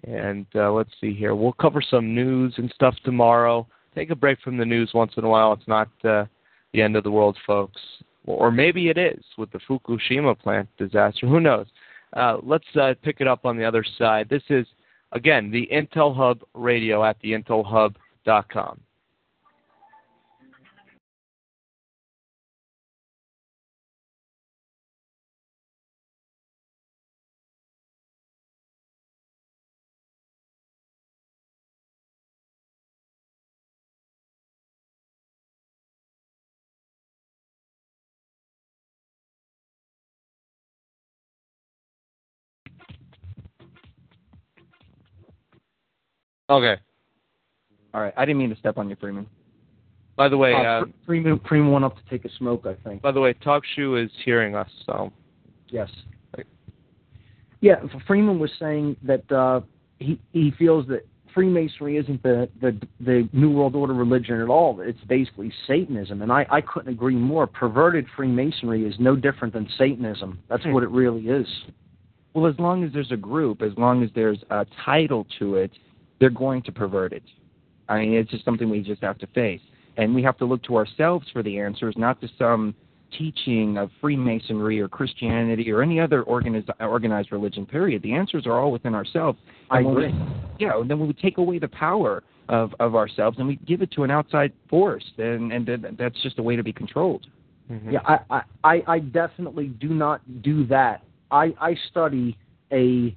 And uh, let's see here. We'll cover some news and stuff tomorrow. Take a break from the news once in a while. It's not uh, the end of the world, folks. Or maybe it is with the Fukushima plant disaster. Who knows? Uh, let's uh, pick it up on the other side. This is, again, the Intel Hub Radio at theintelhub.com. Okay. All right, I didn't mean to step on you, Freeman. By the way, Uh, uh, Freeman, Freeman went up to take a smoke, I think. by the way, Talk Shoe is hearing us, so Yes. Yeah, Freeman was saying that uh, he he feels that Freemasonry isn't the, the the New World Order religion at all. It's basically Satanism, and I, I couldn't agree more. Perverted Freemasonry is no different than Satanism. That's what it really is. Well, as long as there's a group, as long as there's a title to it, they're going to pervert it. I mean, it's just something we just have to face. And we have to look to ourselves for the answers, not to some teaching of Freemasonry or Christianity or any other organized, organized religion, period. The answers are all within ourselves. I And we- agree. yeah, and then we would take away the power of, of ourselves and we give it to an outside force, and, and then that's just a way to be controlled. Mm-hmm. Yeah, I, I, I I definitely do not do that. I, I study a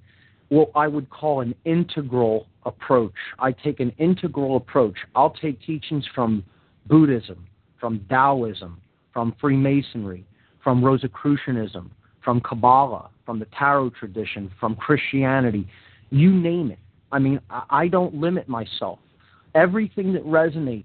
what I would call an integral approach. I take an integral approach. I'll take teachings from Buddhism, from Taoism, from Freemasonry, from Rosicrucianism, from Kabbalah, from the Tarot tradition, from Christianity, you name it. I mean, I, don't limit myself. Everything that resonates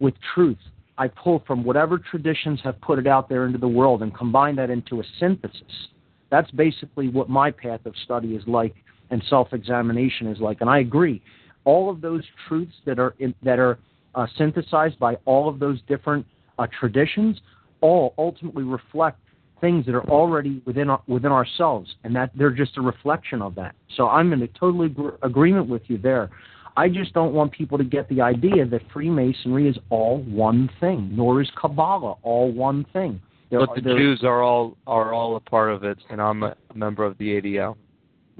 with truth, I pull from whatever traditions have put it out there into the world and combine that into a synthesis. That's basically what my path of study is like and self-examination is like. And I agree. All of those truths that are in, that are uh, synthesized by all of those different uh, traditions all ultimately reflect things that are already within our, within ourselves, and that they're just a reflection of that. So I'm in a totally gr- agreement with you there. I just don't want people to get the idea that Freemasonry is all one thing, nor is Kabbalah all one thing. There but are- the Jews are all are all a part of it, and I'm a member of the ADL.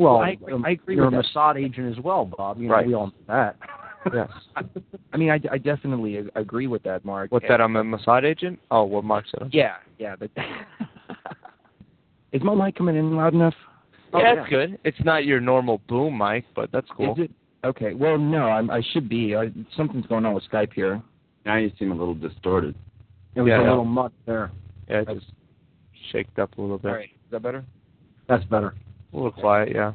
Well, I- um, I agree you're with a that. Mossad agent as well, Bob. You know, Right. we all know that. Yes. I mean, I, I definitely agree with that, Mark. What that I'm a Mossad agent? Oh, what Mark said. Yeah, yeah. But is my mic coming in loud enough? yeah, it's good. It's not your normal boom mic, but that's cool. Is it? Okay. Well, no, I'm, I should be. I, something's going on with Skype here. Now you seem a little distorted. It was Yeah, a yeah. little mud there. Yeah, it's just shaked up a little bit. All right. Is that better? That's better. A little quiet, yeah.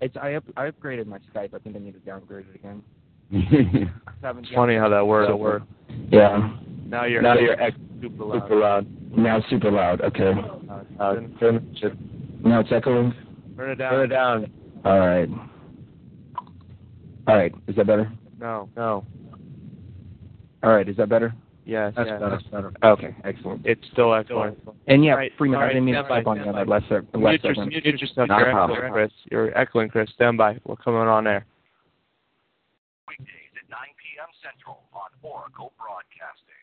It's I up, I upgraded my Skype. I think I need to downgrade it again. It's funny how that works. That works. Yeah. Now you're Now you're ex- super loud. Super loud. Now it's super loud. Okay. Uh, turn, turn, Now it's echoing. turn it down. Turn it down. All right. All right. Is that better? No, no. All right. Is that better? Yes, That's yes. better. That's better. Okay. Excellent. It's still excellent. And yeah, All right, Freeman, all I didn't mean to stand by, step on you stand on by. that last, sec- last Mute, segment. mute yourself. Not a You're problem. echoing, Chris. You're echoing, Chris. Stand by. We're coming on air. Weekdays at 9 p.m. Central on Oracle Broadcasting.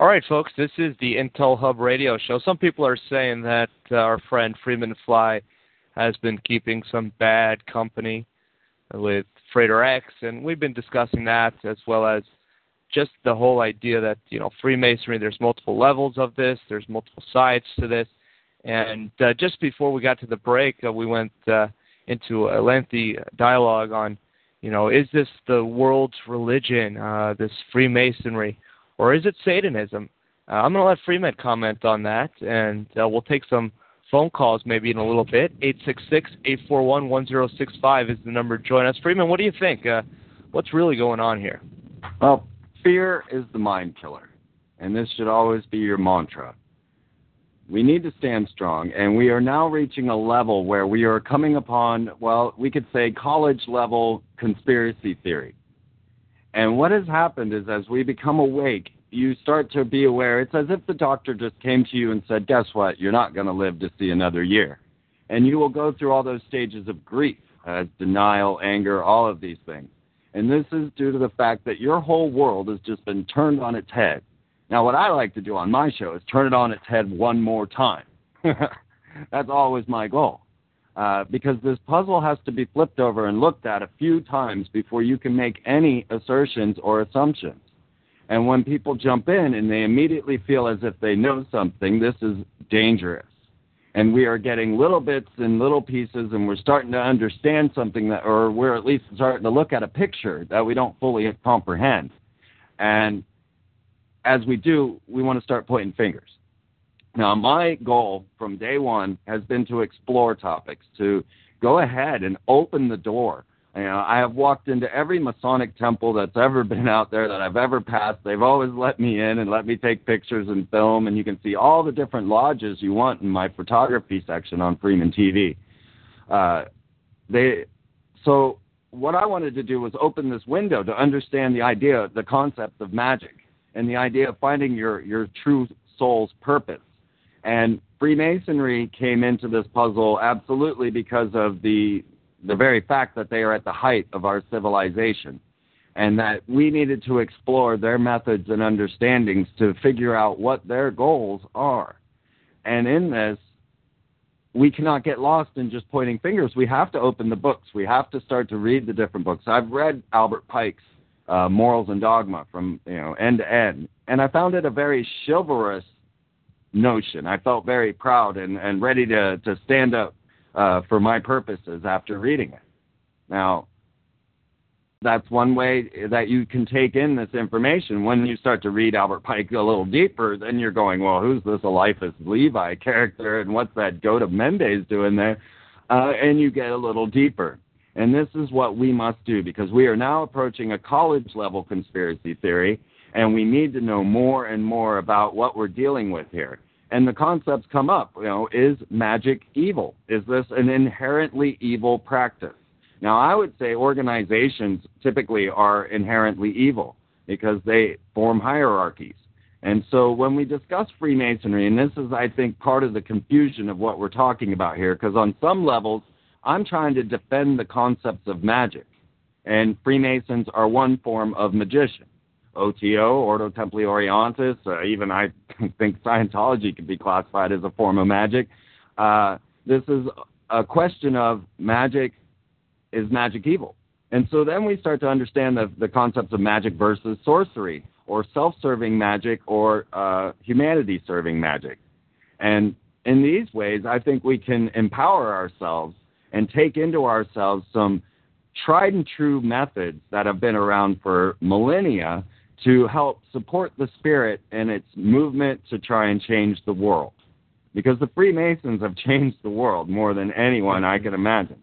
All right, folks, this is the Intel Hub radio show. Some people are saying that uh, our friend Freeman Fly has been keeping some bad company with Frater X, and we've been discussing that as well as just the whole idea that, you know, Freemasonry, there's multiple levels of this, there's multiple sides to this. And uh, just before we got to the break, uh, we went uh, into a lengthy dialogue on, you know, is this the world's religion, uh, this Freemasonry? Or is it Satanism? Uh, I'm going to let Freeman comment on that, and uh, we'll take some phone calls maybe in a little bit. 866-841-1065 is the number to join us. Freeman, what do you think? Uh, what's really going on here? Well, fear is the mind killer, and this should always be your mantra. We need to stand strong, and we are now reaching a level where we are coming upon, well, we could say college level conspiracy theory. And what has happened is as we become awake, you start to be aware. It's as if the doctor just came to you and said, Guess what? You're not going to live to see another year. And you will go through all those stages of grief, as denial, anger, all of these things. And this is due to the fact that your whole world has just been turned on its head. Now, what I like to do on my show is turn it on its head one more time. That's always my goal. Uh, because this puzzle has to be flipped over and looked at a few times before you can make any assertions or assumptions. And when people jump in and they immediately feel as if they know something, this is dangerous. And we are getting little bits and little pieces, and we're starting to understand something that, or we're at least starting to look at a picture that we don't fully comprehend. And as we do, we want to start pointing fingers. Now, my goal from day one has been to explore topics, to go ahead and open the door. You know, I have walked into every Masonic temple that's ever been out there that I've ever passed. They've always let me in and let me take pictures and film, and you can see all the different lodges you want in my photography section on Freeman TV. Uh, they, so what I wanted to do was open this window to understand the idea, the concept of magic, and the idea of finding your your true soul's purpose. And Freemasonry came into this puzzle absolutely because of the the very fact that they are at the height of our civilization and that we needed to explore their methods and understandings to figure out what their goals are. And in this, we cannot get lost in just pointing fingers. We have to open the books. We have to start to read the different books. I've read Albert Pike's uh, Morals and Dogma from you know end to end, and I found it a very chivalrous notion. I felt very proud and, and ready to, to stand up uh, for my purposes after reading it. Now, that's one way that you can take in this information. When you start to read Albert Pike a little deeper, then you're going, well, who's this Eliphas Levi character and what's that goat of Mendes doing there? Uh, and you get a little deeper. And this is what we must do because we are now approaching a college level conspiracy theory and we need to know more and more about what we're dealing with here. And the concepts come up, you know, is magic evil? Is this an inherently evil practice? Now, I would say organizations typically are inherently evil because they form hierarchies. And so when we discuss Freemasonry, and this is, I think, part of the confusion of what we're talking about here, because on some levels, I'm trying to defend the concepts of magic. And Freemasons are one form of magician. OTO, Ordo Templi Orientis, uh, even I think Scientology could be classified as a form of magic. Uh, this is a question of magic is magic evil? And so then we start to understand the, the concepts of magic versus sorcery, or self serving magic, or uh, humanity serving magic. And in these ways, I think we can empower ourselves and take into ourselves some tried and true methods that have been around for millennia to help support the spirit and its movement to try and change the world. Because the Freemasons have changed the world more than anyone I can imagine.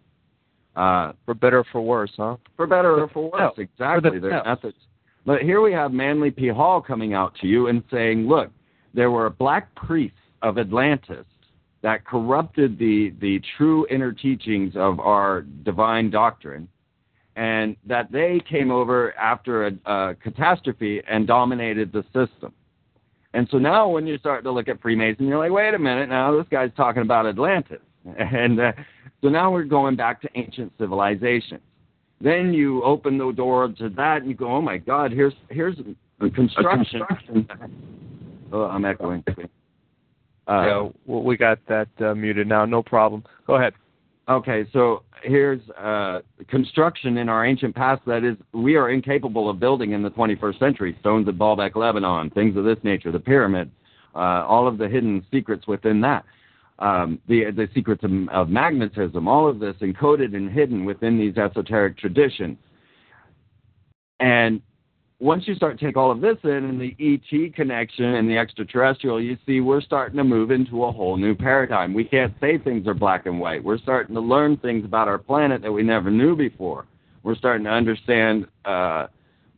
Uh, for better or for worse, huh? For better or for worse, No, exactly. for the- Their no. methods. But here we have Manly P. Hall coming out to you and saying, look, there were black priests of Atlantis that corrupted the, the true inner teachings of our divine doctrine, and that they came over after a, a catastrophe and dominated the system. And so now, when you start to look at Freemason, you're like, wait a minute, now this guy's talking about Atlantis. And uh, so now we're going back to ancient civilizations. Then you open the door to that, and you go, oh my God, here's here's a construction. oh, I'm echoing. Uh, yeah, well, we got that uh, muted now. No problem. Go ahead. Okay, so here's uh, construction in our ancient past that is we are incapable of building in the 21st century. Stones at Baalbek, Lebanon, things of this nature, the pyramid, uh, all of the hidden secrets within that, um, the the secrets of, of magnetism, all of this encoded and hidden within these esoteric traditions. And once you start to take all of this in and the ET connection and the extraterrestrial, you see we're starting to move into a whole new paradigm. We can't say things are black and white. We're starting to learn things about our planet that we never knew before. We're starting to understand uh,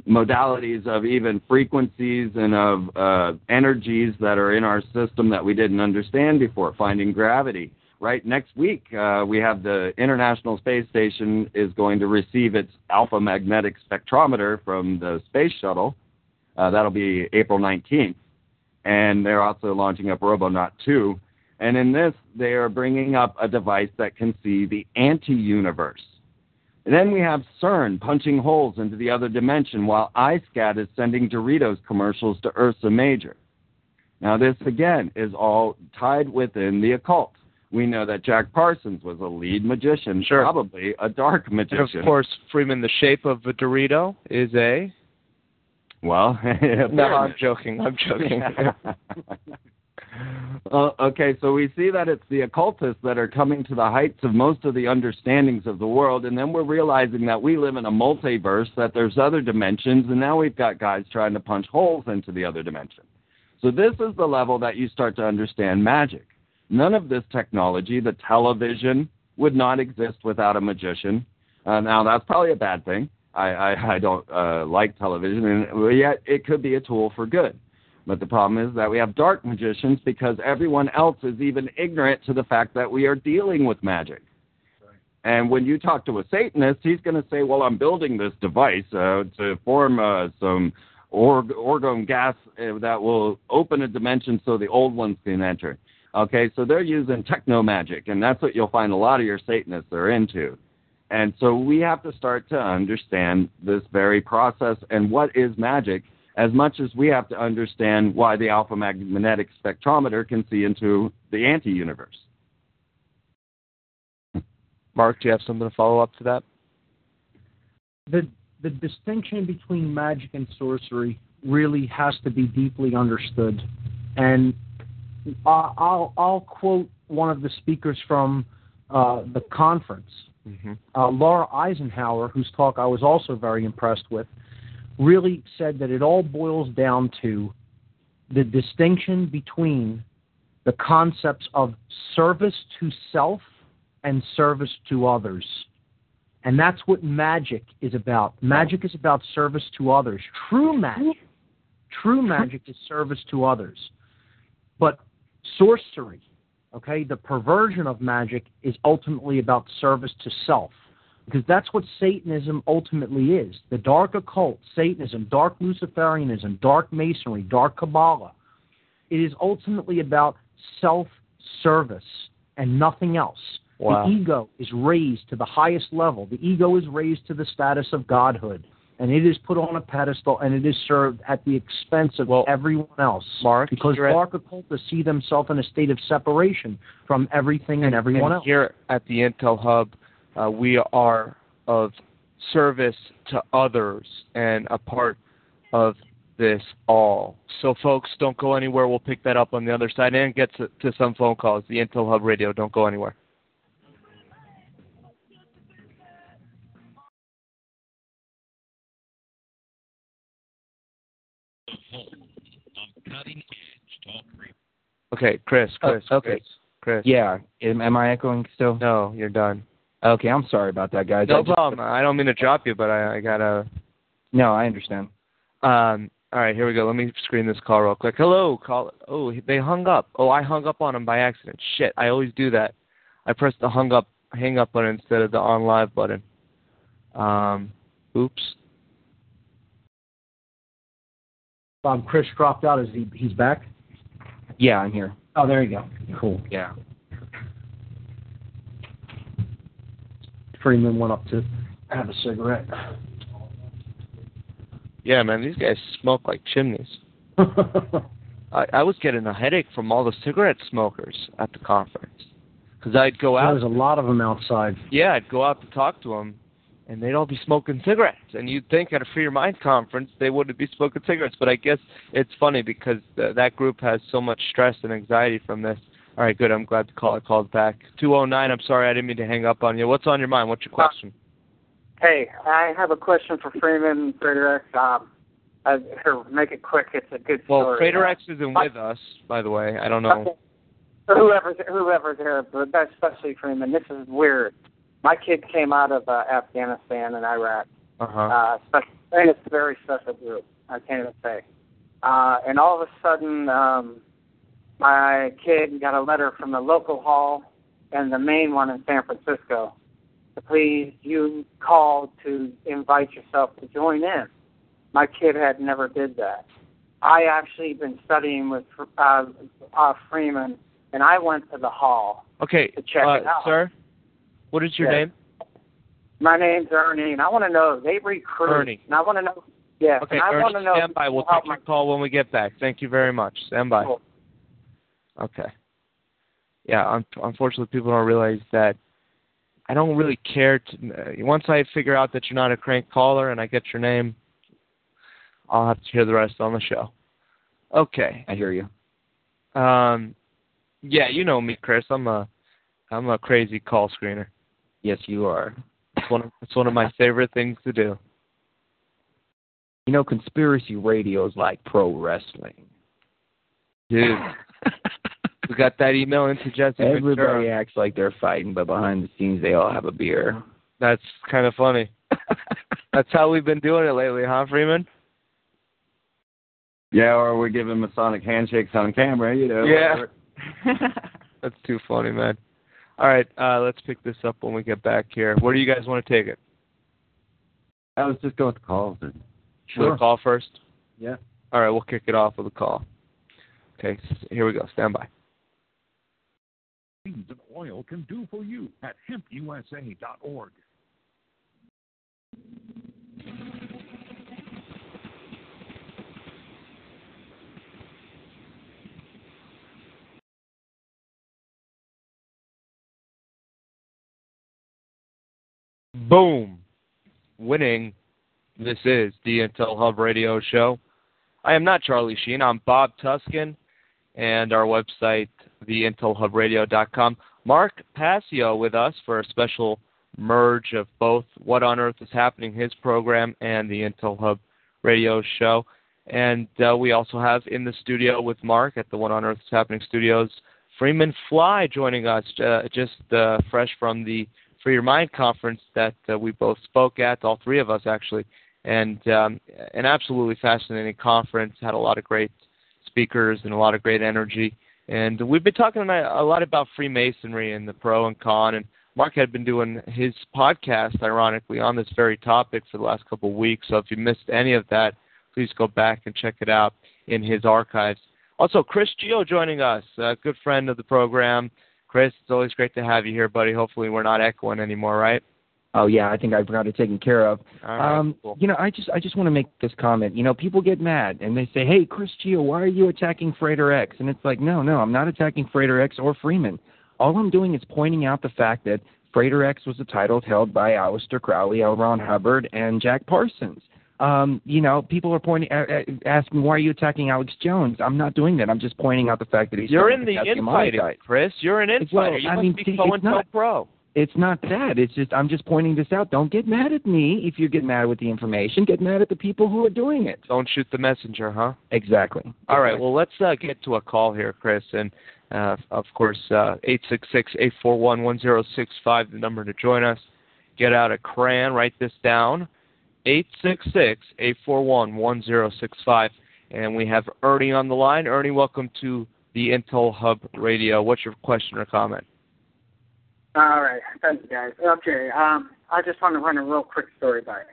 modalities of even frequencies and of uh, energies that are in our system that we didn't understand before, finding gravity. Right next week, uh, we have the International Space Station is going to receive its alpha magnetic spectrometer from the space shuttle. Uh, that'll be April 19th, and they're also launching up Robonaut 2. And in this, they are bringing up a device that can see the anti-universe. And then we have CERN punching holes into the other dimension while EISCAT is sending Doritos commercials to Ursa Major. Now, this again is all tied within the occult. We know that Jack Parsons was a lead magician, probably a dark And magician. of course, Freeman, the shape of a Dorito is a. Well, no, I'm joking. I'm joking. Uh, okay, so we see that it's the occultists that are coming to the heights of most of the understandings of the world, and then we're realizing that we live in a multiverse, that there's other dimensions, and now we've got guys trying to punch holes into the other dimension. So this is the level that you start to understand magic. None of this technology, the television, would not exist without a magician. Uh, now that's probably a bad thing. I, I, I don't uh, like television, and yet it could be a tool for good. But the problem is that we have dark magicians because everyone else is even ignorant to the fact that we are dealing with magic. And when you talk to a Satanist, he's going to say, "Well, I'm building this device uh, to form uh, some org- orgone gas uh, that will open a dimension so the old ones can enter." Okay, so they're using techno magic, and that's what you'll find a lot of your Satanists are into. And so we have to start to understand this very process and what is magic as much as we have to understand why the alpha magnetic spectrometer can see into the anti universe. Mark, do you have something to follow up to that? the the distinction between magic and sorcery really has to be deeply understood. And I'll I'll quote one of the speakers from uh, the conference, Mm-hmm. uh, Laura Eisenhower, whose talk I was also very impressed with, really said that it all boils down to the distinction between the concepts of service to self and service to others. And that's what magic is about. Magic is about service to others. True magic, true magic is service to others. But sorcery, okay, the perversion of magic is ultimately about service to self. Because that's what Satanism ultimately is. The dark occult, Satanism, dark Luciferianism, dark Masonry, dark Kabbalah. It is ultimately about self service and nothing else. Wow. The ego is raised to the highest level. The ego is raised to the status of godhood. And it is put on a pedestal and it is served at the expense of everyone else. Mark, because you're at- occultists see themselves in a state of separation from everything and, everyone and else. Here at the Intel Hub, uh, we are of service to others and a part of this all. So, folks, don't go anywhere. We'll pick that up on the other side and get to, to some phone calls. The Intel Hub Radio. Don't go anywhere. Okay, Chris. Oh, Chris. okay. Chris. Chris. Yeah. Am, am I echoing still? No, you're done. Okay, I'm sorry about that, guys. I No just- problem. I don't mean to drop you, but I, I gotta. No, I understand. Um. All right, here we go. Let me screen this call real quick. Hello, call. Oh, they hung up. Oh, I hung up on them by accident. Shit, I always do that. I pressed the hung up, hang up button instead of the on live button. Um. Oops. Um, Chris dropped out. Is he? He's back. Yeah, I'm here. Oh, there you go. Cool. Yeah. Freeman went up to have a cigarette. Yeah, man, these guys smoke like chimneys. I, I was getting a headache from all the cigarette smokers at the conference because I'd go out. There's a lot of them outside. Yeah, I'd go out to talk to them, and they'd all be smoking cigarettes. And you'd think at a Free Your Mind conference they wouldn't be smoking cigarettes, but I guess it's funny because th- that group has so much stress and anxiety from this. All right, good. I'm glad the caller called back. 209, I'm sorry, I didn't mean to hang up on you. What's on your mind? What's your question? Hey, I have a question for Freeman Frederick. Um, uh, here, make it quick. It's a good story. Well. Frater X isn't with us, by the way. I don't know. Okay. Whoever's whoever's there, but especially Freeman. This is weird. My kid came out of uh, Afghanistan and Iraq. Uh-huh. Uh, special, and it's a very special group. I can't even say. Uh, and all of a sudden, um, my kid got a letter from the local hall and the main one in San Francisco. Please, you called to invite yourself to join in. My kid had never did that. I actually been studying with uh, uh, Freeman, and I went to the hall. Okay, To check uh, it out. sir, what is your Yeah. name? My name's Ernie, and I want to know they recruit. Ernie. And I want to know. Yeah. Okay, and I want Ernie, to know. stand by. We'll how take your call when we get back. Thank you very much. Stand by. Cool. Okay. Yeah, un- unfortunately, people don't realize that I don't really care. To, uh, once I figure out that you're not a crank caller and I get your name, I'll have to hear the rest on the show. Okay. I hear you. Um, yeah, you know me, Chris. I'm a, I'm a crazy call screener. Yes, you are. It's one of, it's one of my favorite things to do. You know, conspiracy radio is like pro wrestling. Dude. we got that email into Jesse Everybody Ventura. acts like they're fighting, but behind the scenes, they all have a beer. That's kind of funny. That's how we've been doing it lately, huh, Freeman? Yeah, or we're giving Masonic handshakes on camera, you know. Yeah. That's too funny, man. All right, uh, let's pick this up when we get back here. Where do you guys want to take it? I was just going with the calls. And, With a call first? Yeah. All right, we'll kick it off with a call. Okay, here we go. Stand by. Beans of oil can do for you at hempusa.org. Boom. Winning. This is the Intel Hub Radio Show. I am not Charlie Sheen. I'm Bob Tuskin, and our website, theintelhubradio.com. Mark Passio with us for a special merge of both What on Earth is Happening, his program, and the Intel Hub Radio Show. And uh, we also have in the studio with Mark at the What on Earth is Happening studios, Freeman Fly joining us, uh, just uh, fresh from the Free Your Mind conference that uh, we both spoke at, all three of us actually, and um, an absolutely fascinating conference. Had a lot of great speakers and a lot of great energy. And we've been talking a lot about Freemasonry and the pro and con. And Mark had been doing his podcast, ironically, on this very topic for the last couple of weeks. So if you missed any of that, please go back and check it out in his archives. Also, Chris Geo joining us, a good friend of the program. Chris, it's always great to have you here, buddy. Hopefully, we're not echoing anymore, right? Oh yeah, I think I've got it taken care of. Right, um, cool. You know, I just I just want to make this comment. You know, people get mad and they say, "Hey, Chris Geo, why are you attacking Frater X?" And it's like, no, no, I'm not attacking Frater X or Freeman. All I'm doing is pointing out the fact that Frater X was a title held by Aleister Crowley, L. Ron Hubbard, and Jack Parsons. Um, you know, people are pointing, uh, asking, why are you attacking Alex Jones? I'm not doing that. I'm just pointing out the fact that he's You're in the infighting. Chris. You're an infighter. Well, you I must mean, be see, so it's and so not- pro. It's not that. It's just I'm just pointing this out. Don't get mad at me if you get mad with the information. Get mad at the people who are doing it. Don't shoot the messenger, huh? Exactly. All right. Well, let's uh, get to a call here, Chris, and uh, of course, uh, eight six six eight four one one zero six five, the number to join us. Get out a crayon. Write this down. Eight six six eight four one one zero six five, and we have Ernie on the line. Ernie, welcome to the Intel Hub Radio. What's your question or comment? All right, thank you guys. Okay, um, I just want to run a real quick story by you.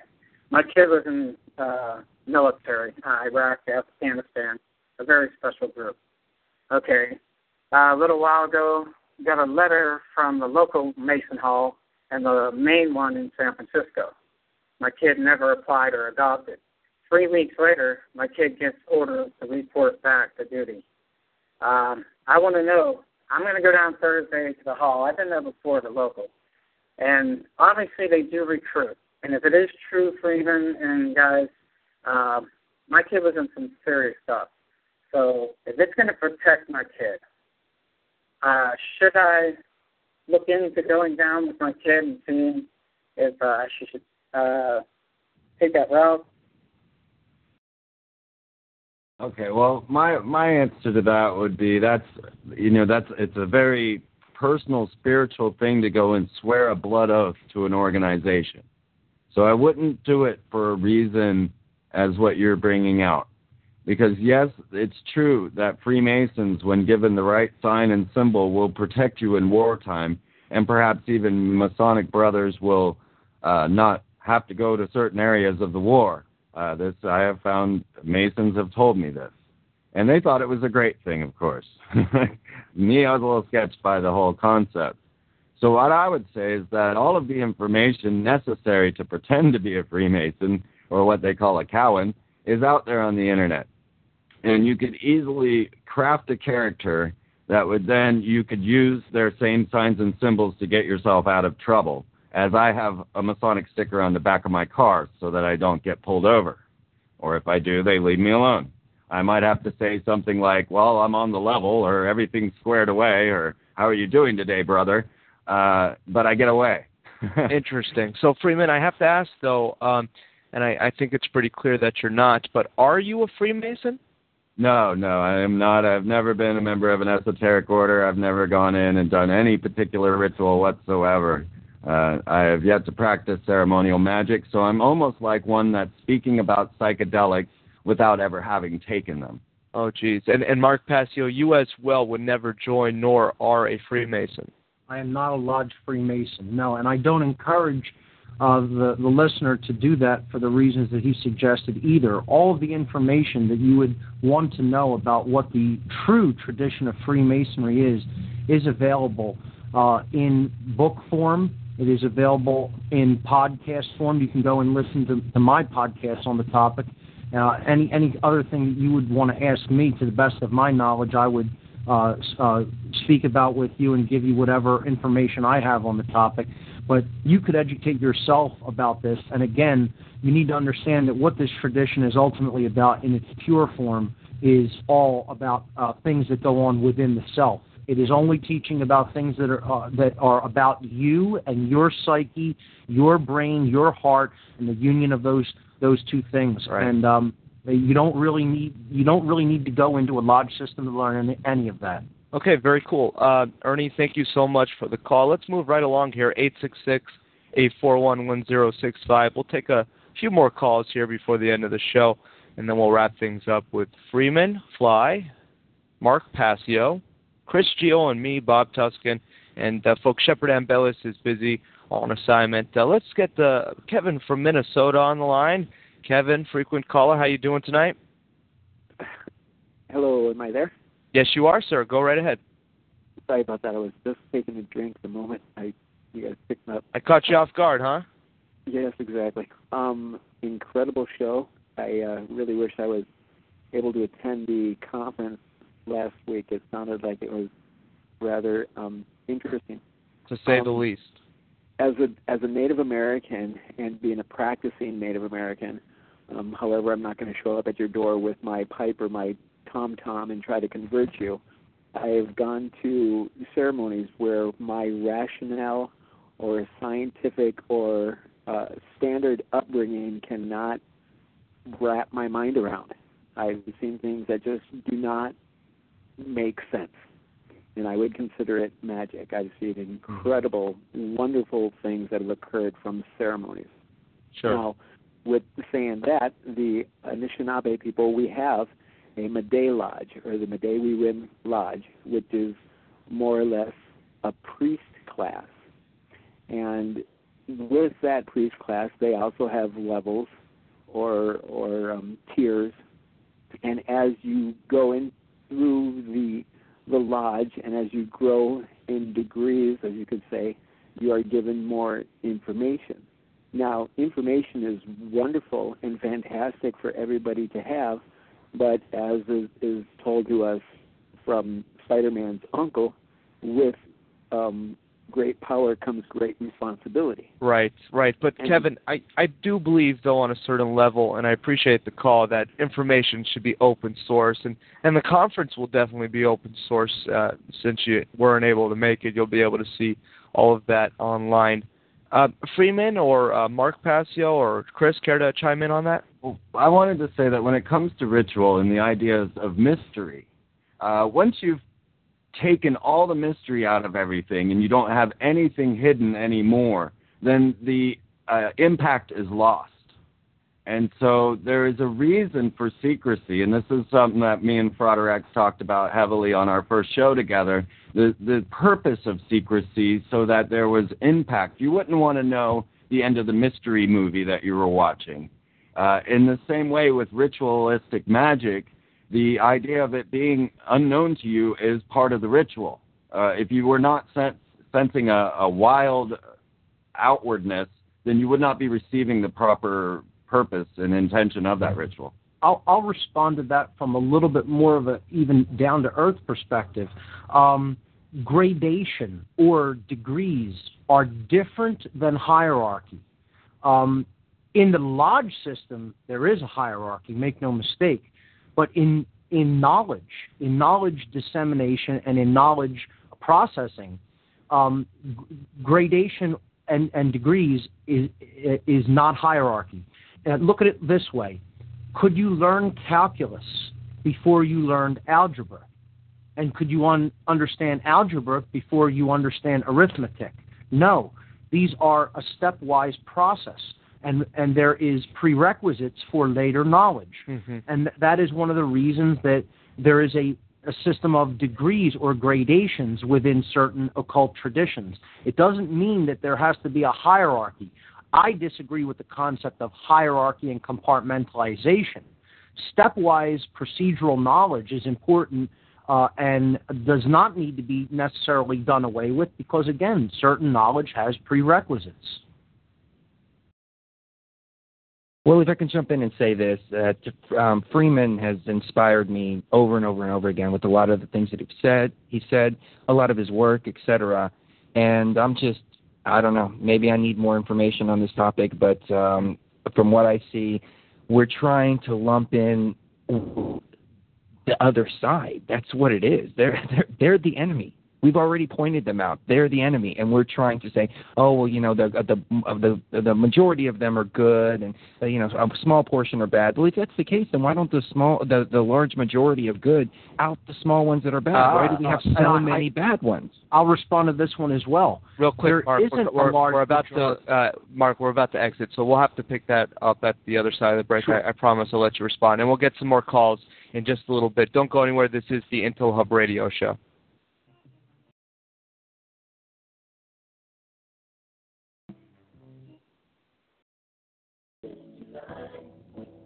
My kid was in uh, military, uh, Iraq, Afghanistan, a very special group. Okay, uh, a little while ago, got a letter from the local Mason Hall and the main one in San Francisco. My kid never applied or adopted. Three weeks later, my kid gets orders to report back to duty. Um, I want to know. I'm going to go down Thursday to the hall. I've been there before, the local, and obviously they do recruit. And if it is true, Freeman and guys, um, my kid was in some serious stuff. So if it's going to protect my kid, uh, should I look into going down with my kid and seeing if uh, she should uh, take that route? Okay, well, my my answer to that would be that's you know that's it's a very personal spiritual thing to go and swear a blood oath to an organization. So I wouldn't do it for a reason as what you're bringing out. Because yes, it's true that Freemasons when given the right sign and symbol will protect you in wartime and perhaps even Masonic brothers will uh, not have to go to certain areas of the war. Uh, this I have found Masons have told me this, and they thought it was a great thing. Of course, me I was a little sketched by the whole concept. So what I would say is that all of the information necessary to pretend to be a Freemason or what they call a Cowan is out there on the internet, and you could easily craft a character that would then you could use their same signs and symbols to get yourself out of trouble as I have a Masonic sticker on the back of my car so that I don't get pulled over. Or if I do, they leave me alone. I might have to say something like, well, I'm on the level, or everything's squared away, or how are you doing today, brother? Uh, but I get away. Interesting. So, Freeman, I have to ask, though, um, and I, I think it's pretty clear that you're not, but are you a Freemason? No, no, I am not. I've never been a member of an esoteric order. I've never gone in and done any particular ritual whatsoever. Uh, I have yet to practice ceremonial magic, so I'm almost like one that's speaking about psychedelics without ever having taken them. Oh, geez. And, and Mark Passio, you as well would never join nor are a Freemason. I am not a lodge Freemason, no, and I don't encourage uh, the the listener to do that for the reasons that he suggested either. All of the information that you would want to know about what the true tradition of Freemasonry is is available uh, in book form. It is available in podcast form. You can go and listen to, to my podcast on the topic. Uh, any any other thing that you would want to ask me, to the best of my knowledge, I would uh, uh, speak about with you and give you whatever information I have on the topic. But you could educate yourself about this. And again, you need to understand that what this tradition is ultimately about in its pure form is all about uh, things that go on within the self. It is only teaching about things that are uh, that are about you and your psyche, your brain, your heart, and the union of those those two things. Right. And um, you don't really need you don't really need to go into a lodge system to learn any, any of that. Okay, very cool. Uh, Ernie, thank you so much for the call. Let's move right along here. Eight six six eight four one one zero six five. We'll take a few more calls here before the end of the show, and then we'll wrap things up with Freeman, Fly, Mark Passio, Chris Geo, and me, Bob Tuskin. And uh, folks, Shepard Ambellas is busy on assignment. Uh, let's get uh, Kevin from Minnesota on the line. Kevin, frequent caller, how you doing tonight? Hello, am I there? Yes, you are, sir. Go right ahead. Sorry about that. I was just taking a drink the moment I you guys picked me up. I caught you off guard, huh? Yes, exactly. Um, incredible show. I uh, really wish I was able to attend the conference last week. It sounded like it was rather um, interesting. To say Um, the least. As a as a Native American and being a practicing Native American, um, however, I'm not going to show up at your door with my pipe or my tom tom and try to convert you. I've gone to ceremonies where my rationale or scientific or uh, standard upbringing cannot wrap my mind around. I've seen things that just do not make sense, and I would consider it magic. I've seen incredible, wonderful things that have occurred from ceremonies. Sure. Now, with saying that, the Anishinaabe people, we have a Meday Lodge, or the Medewiwin Lodge, which is more or less a priest class. And with that priest class, they also have levels or or um, tiers. And as you go in through the the lodge, and as you grow in degrees, as you could say, you are given more information. Now, information is wonderful and fantastic for everybody to have, but as is, is told to us from Spider-Man's uncle, with um, great power comes great responsibility. Right, right. But And- Kevin, I, I do believe though on a certain level, and I appreciate the call that information should be open source, and and the conference will definitely be open source. Uh, since you weren't able to make it, you'll be able to see all of that online. Uh, Freeman or uh, Mark Passio or Chris, care to chime in on that? Well, I wanted to say that when it comes to ritual and the ideas of mystery, uh, once you've taken all the mystery out of everything and you don't have anything hidden anymore, then the uh, impact is lost. And so there is a reason for secrecy, and this is something that me and Froderick talked about heavily on our first show together. The the purpose of secrecy so that there was impact. You wouldn't want to know the end of the mystery movie that you were watching. Uh, in the same way with ritualistic magic, the idea of it being unknown to you is part of the ritual. Uh, if you were not sen- sensing a, a wild outwardness, then you would not be receiving the proper purpose and intention of that ritual. I'll, I'll respond to that from a little bit more of an even down to earth perspective. Um, gradation or degrees are different than hierarchy. Um, in the lodge system, there is a hierarchy, make no mistake. But in, in knowledge, in knowledge dissemination, and in knowledge processing, um, gradation and, and degrees is, is not hierarchy. And look at it this way could you learn calculus before you learned algebra? And could you un- understand algebra before you understand arithmetic? No. These are a stepwise process, and, and there is prerequisites for later knowledge. Mm-hmm. And th- that is one of the reasons that there is a, a system of degrees or gradations within certain occult traditions. It doesn't mean that there has to be a hierarchy. I disagree with the concept of hierarchy and compartmentalization. Stepwise procedural knowledge is important uh, and does not need to be necessarily done away with because, again, certain knowledge has prerequisites. Well, if I can jump in and say this, that um, Freeman has inspired me over and over and over again with a lot of the things that he said. He said a lot of his work, etc. And I'm just, I don't know, maybe I need more information on this topic. But um, from what I see, we're trying to lump in the other side. That's what it is. They're they're, they're the enemy. We've already pointed them out. They're the enemy, and we're trying to say, oh well, you know, the the the the majority of them are good, and uh, you know, a small portion are bad. Well, if that's the case, then why don't the small the the large majority of good out the small ones that are bad? why do we have Uh, so I- many bad ones? I'll respond to this one as well. Real quick, There Mark, isn't we're, a large we're about majority. to uh, Mark. We're about to exit, so we'll have to pick that up at the other side of the break. I, I promise I'll let you respond, and we'll get some more calls in just a little bit. Don't go anywhere. This is the Intel Hub Radio Show.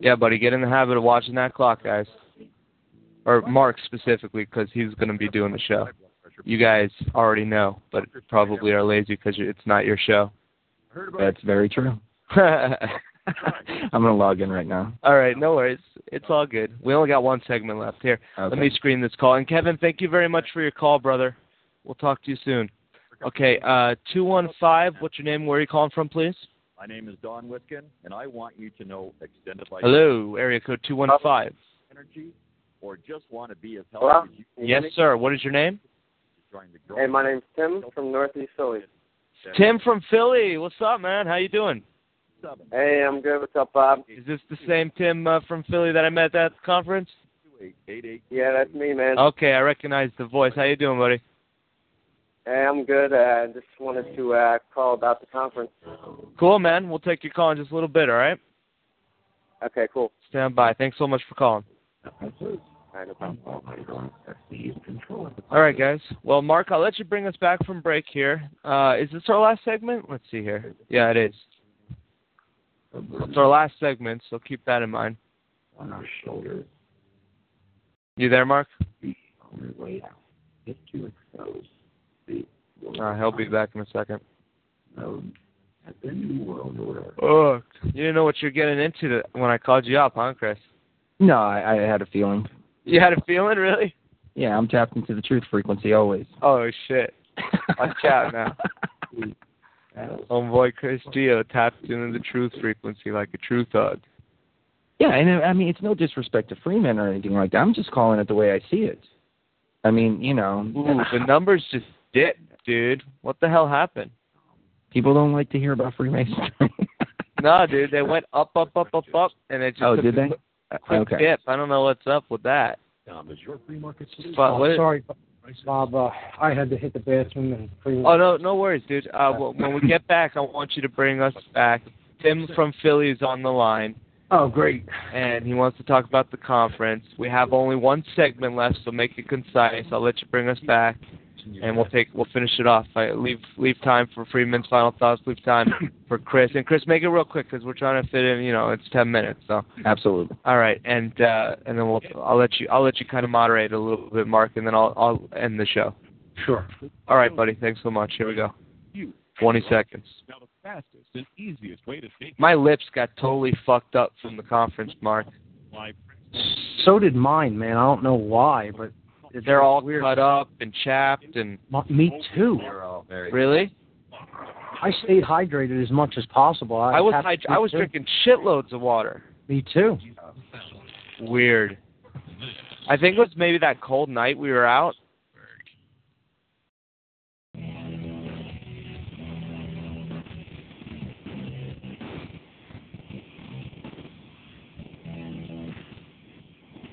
Yeah, buddy, get in the habit of watching that clock, guys. Or Mark specifically, because he's going to be doing the show. You guys already know, but probably are lazy because it's not your show. That's very true. I'm gonna log in right now. All right, no worries. It's all good. We only got one segment left here. Let me screen this call. And Kevin, thank you very much for your call, brother. We'll talk to you soon. Okay, uh, two one five. What's your name? Where are you calling from, please? My name is Don Wiskin, and I want you to know extended life Hello, area code two one five. energy, or just want to be as healthy Hello? as you can. Yes, sir. What is your name? Hey, my name's Tim from Northeast Philly. Tim from Philly. What's up, man? How you doing? Hey, I'm good. What's up, Bob? Is this the same Tim uh, from Philly that I met at the conference? Yeah, that's me, man. Okay, I recognize the voice. How you doing, buddy? Hey, I'm good. Uh, just wanted to uh, call about the conference. Cool, man. We'll take your call in just a little bit, all right? Okay, cool. Stand by. Thanks so much for calling. All right, no problem. All right, guys. Well, Mark, I'll let you bring us back from break here. Uh, is this our last segment? Let's see here. Yeah, it is. It's our last segment, so keep that in mind. On our shoulders, You there, Mark? on our way out, get to expose the Uh, he'll be back in a second. known as the New World Order. Oh, you didn't know what you're getting into to, when I called you up, huh, Chris? No, I, I had a feeling. You had a feeling, really? Yeah, I'm tapped into the truth frequency always. Oh shit! Watch out now. Homeboy Chris Geo tapped into the truth frequency like a true thug. Yeah, and I mean it's no disrespect to Freeman or anything like that. I'm just calling it the way I see it. I mean, you know, Ooh, the numbers just dipped, dude. What the hell happened? people don't like to hear about Freemasonry. No, dude, they went up, up, up, up, up, and it just oh, did they? quick- quick okay. dip. I don't know what's up with that. Tom, is your free market solution? But Oh, sorry, Bob. Uh, I had to hit the bathroom and pretty Oh no, no worries, dude. Uh, well, when we get back, I want you to bring us back. Tim from Philly is on the line. Oh, great. And he wants to talk about the conference. We have only one segment left, so make it concise. I'll let you bring us back, and we'll take we'll finish it off. I leave leave time for Freeman's final thoughts. Leave time for Chris and Chris. Make it real quick because we're trying to fit in. You know, it's ten minutes. So Absolutely. all right, and uh, and then we'll I'll let you I'll let you kind of moderate a little bit, Mark, and then I'll I'll end the show. Sure. All right, buddy. Thanks so much. Here we go. Twenty seconds. Now, the fastest and easiest way to stay My lips got totally fucked up from the conference, Mark. live So did mine, man. I don't know why, but it's They're all weird. cut up and chapped and Me too. really. I stayed hydrated as much as possible. I, I was hyd- I was too. drinking shitloads of water. Me too. Weird. I think it was maybe that cold night we were out.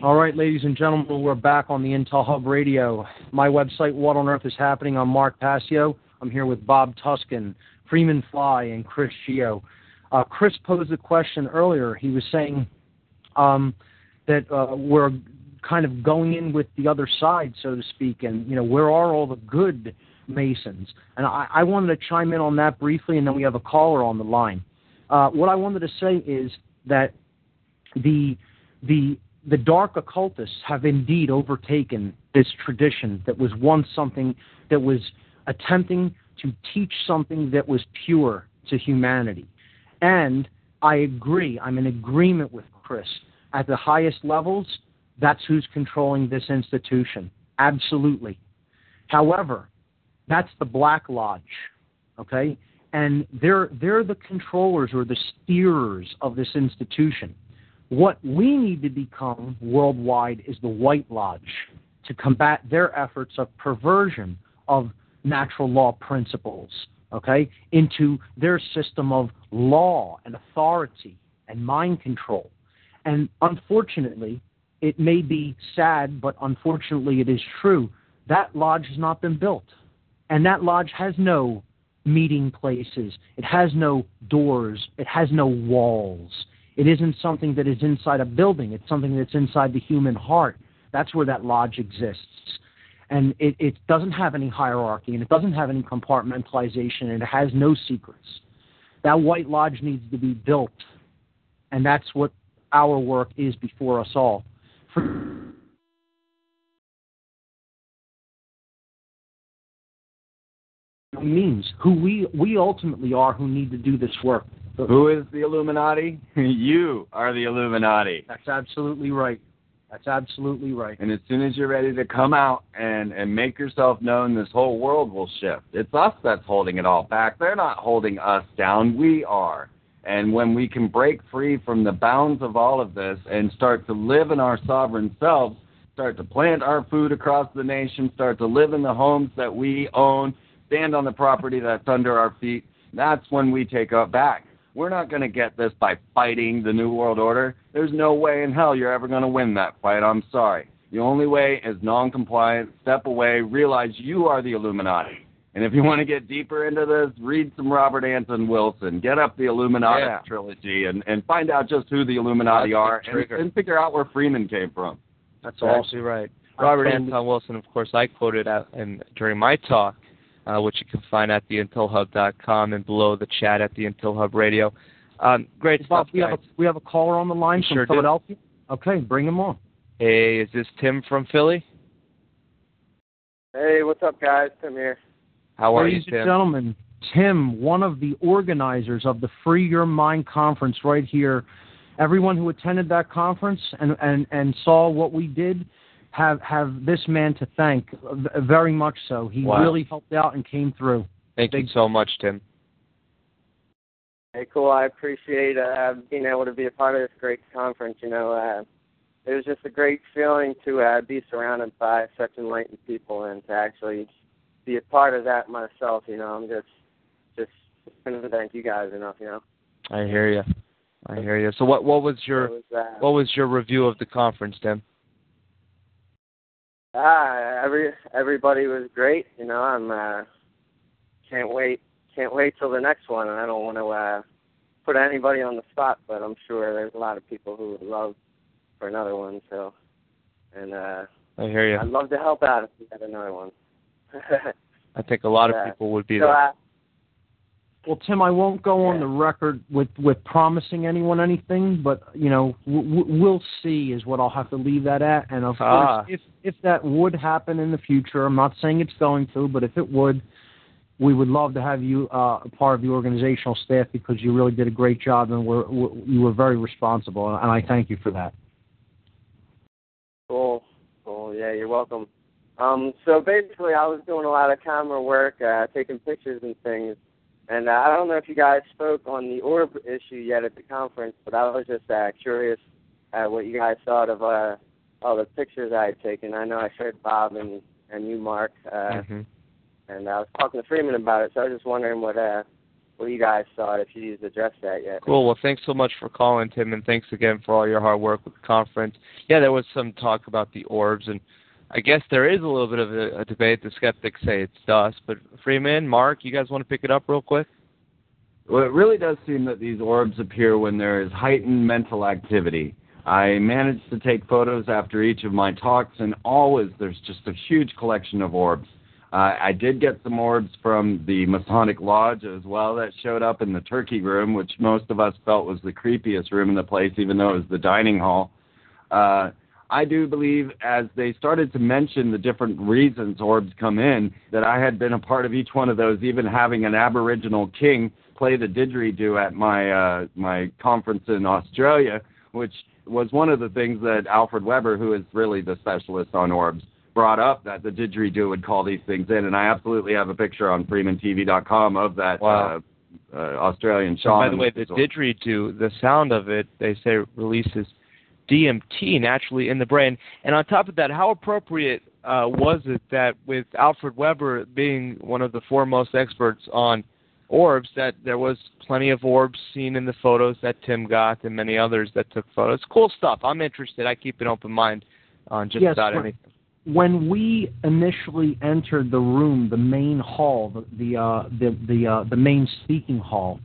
All right, ladies and gentlemen, we're back on the Intel Hub Radio. My website, What on Earth is Happening? I'm Mark Passio. I'm here with Bob Tuskin, Freeman Fly, and Chris Geo. Uh, Chris posed a question earlier. He was saying um, that uh, we're kind of going in with the other side, so to speak, and you know where are all the good Masons? And I, I wanted to chime in on that briefly, and then we have a caller on the line. Uh, what I wanted to say is that the the the dark occultists have indeed overtaken this tradition that was once something that was attempting to teach something that was pure to humanity. And I agree, I'm in agreement with Chris. At the highest levels, that's who's controlling this institution. Absolutely. However, that's the Black Lodge, okay? And they're, they're the controllers or the steerers of this institution. What we need to become worldwide is the White Lodge to combat their efforts of perversion of natural law principles, okay, into their system of law and authority and mind control. And unfortunately, it may be sad, but unfortunately it is true. That lodge has not been built. And that lodge has no meeting places. It has no doors. It has no walls. It isn't something that is inside a building. It's something that's inside the human heart. That's where that lodge exists. And it, it doesn't have any hierarchy and it doesn't have any compartmentalization and it has no secrets. That white lodge needs to be built. And that's what our work is before us all. For means who we we ultimately are who need to do this work. Who is the Illuminati? you are the Illuminati. That's absolutely right. That's absolutely right. And as soon as you're ready to come out and and make yourself known, this whole world will shift. It's us that's holding it all back. They're not holding us down. We are. And when we can break free from the bounds of all of this and start to live in our sovereign selves, start to plant our food across the nation, start to live in the homes that we own, stand on the property that's under our feet, that's when we take up back. We're not going to get this by fighting the New World Order. There's no way in hell you're ever going to win that fight. I'm sorry. The only way is non-compliant. Step away. Realize you are the Illuminati. And if you want to get deeper into this, read some Robert Anton Wilson. Get up the Illuminati Yeah. trilogy and, and find out just who the Illuminati That's are the and, and figure out where Freeman came from. That's Okay. Absolutely right. Robert Anton Wilson, of course, I quoted at, in, during my talk, uh, which you can find at theintelhub.com and below the chat at the Intel Hub Radio. Um, great Bob, stuff, we have a we have a caller on the line We from sure do. Philadelphia. Okay, bring him on. Hey, is this Tim from Philly? Hey, what's up, guys? Tim here. How are Ladies you, and gentlemen, Tim, one of the organizers of the Free Your Mind conference right here. Everyone who attended that conference and, and, and saw what we did have have this man to thank very much so. He Wow. really helped out and came through. Thank you so much, Tim. Hey, cool. I appreciate uh, being able to be a part of this great conference. You know, uh, it was just a great feeling to uh, be surrounded by such enlightened people and to actually be a part of that myself. You know, I'm just just just couldn't thank you guys enough. You know, I hear you. I hear you. So, what what was your was, uh, what was your review of the conference, Tim? Ah, every everybody was great. You know, I'm uh, can't wait can't wait till the next one. And I don't want to uh, put anybody on the spot, but I'm sure there's a lot of people who would love for another one. So, and uh, I hear you. I'd love to help out if we had another one. I think a lot of people would be so, there. Well, Tim, I won't go on the record with with promising anyone anything, but you know, w- w- we'll see is what I'll have to leave that at. And of Ah. course, if if that would happen in the future, I'm not saying it's going to, but if it would, we would love to have you uh, a part of the organizational staff because you really did a great job and were, were you were very responsible, and I thank you for that. Cool. Cool. Yeah, you're welcome. Um, so basically, I was doing a lot of camera work, uh, taking pictures and things. And uh, I don't know if you guys spoke on the orb issue yet at the conference, but I was just uh, curious uh, what you guys thought of uh, all the pictures I had taken. I know I showed Bob and and you, Mark, uh, hmm and I was talking to Freeman about it. So I was just wondering what uh, what you guys thought if you addressed that yet. Cool. Well, thanks so much for calling, Tim, and thanks again for all your hard work with the conference. Yeah, there was some talk about the orbs, and I guess there is a little bit of a, a debate. The skeptics say it's dust, but Freeman, Mark, you guys want to pick it up real quick? Well, it really does seem that these orbs appear when there is heightened mental activity. I managed to take photos after each of my talks, and always there's just a huge collection of orbs. Uh, I did get some orbs from the Masonic Lodge as well that showed up in the turkey room, which most of us felt was the creepiest room in the place, even though it was the dining hall. Uh, I do believe as they started to mention the different reasons orbs come in, that I had been a part of each one of those, even having an Aboriginal king play the didgeridoo at my uh, my conference in Australia, which was one of the things that Alfred Webre, who is really the specialist on orbs, brought up that the didgeridoo would call these things in, and I absolutely have a picture on FreemanTV.com of that Wow. uh, uh, Australian And by the way, the didgeridoo, the sound of it, they say releases DMT naturally in the brain. And on top of that, how appropriate uh, was it that with Alfred Webre being one of the foremost experts on orbs, that there was plenty of orbs seen in the photos that Tim got and many others that took photos. Cool stuff. I'm interested. I keep an open mind on just Yes, about when- anything. when we initially entered the room, the main hall, the the uh, the the, uh, the main speaking hall,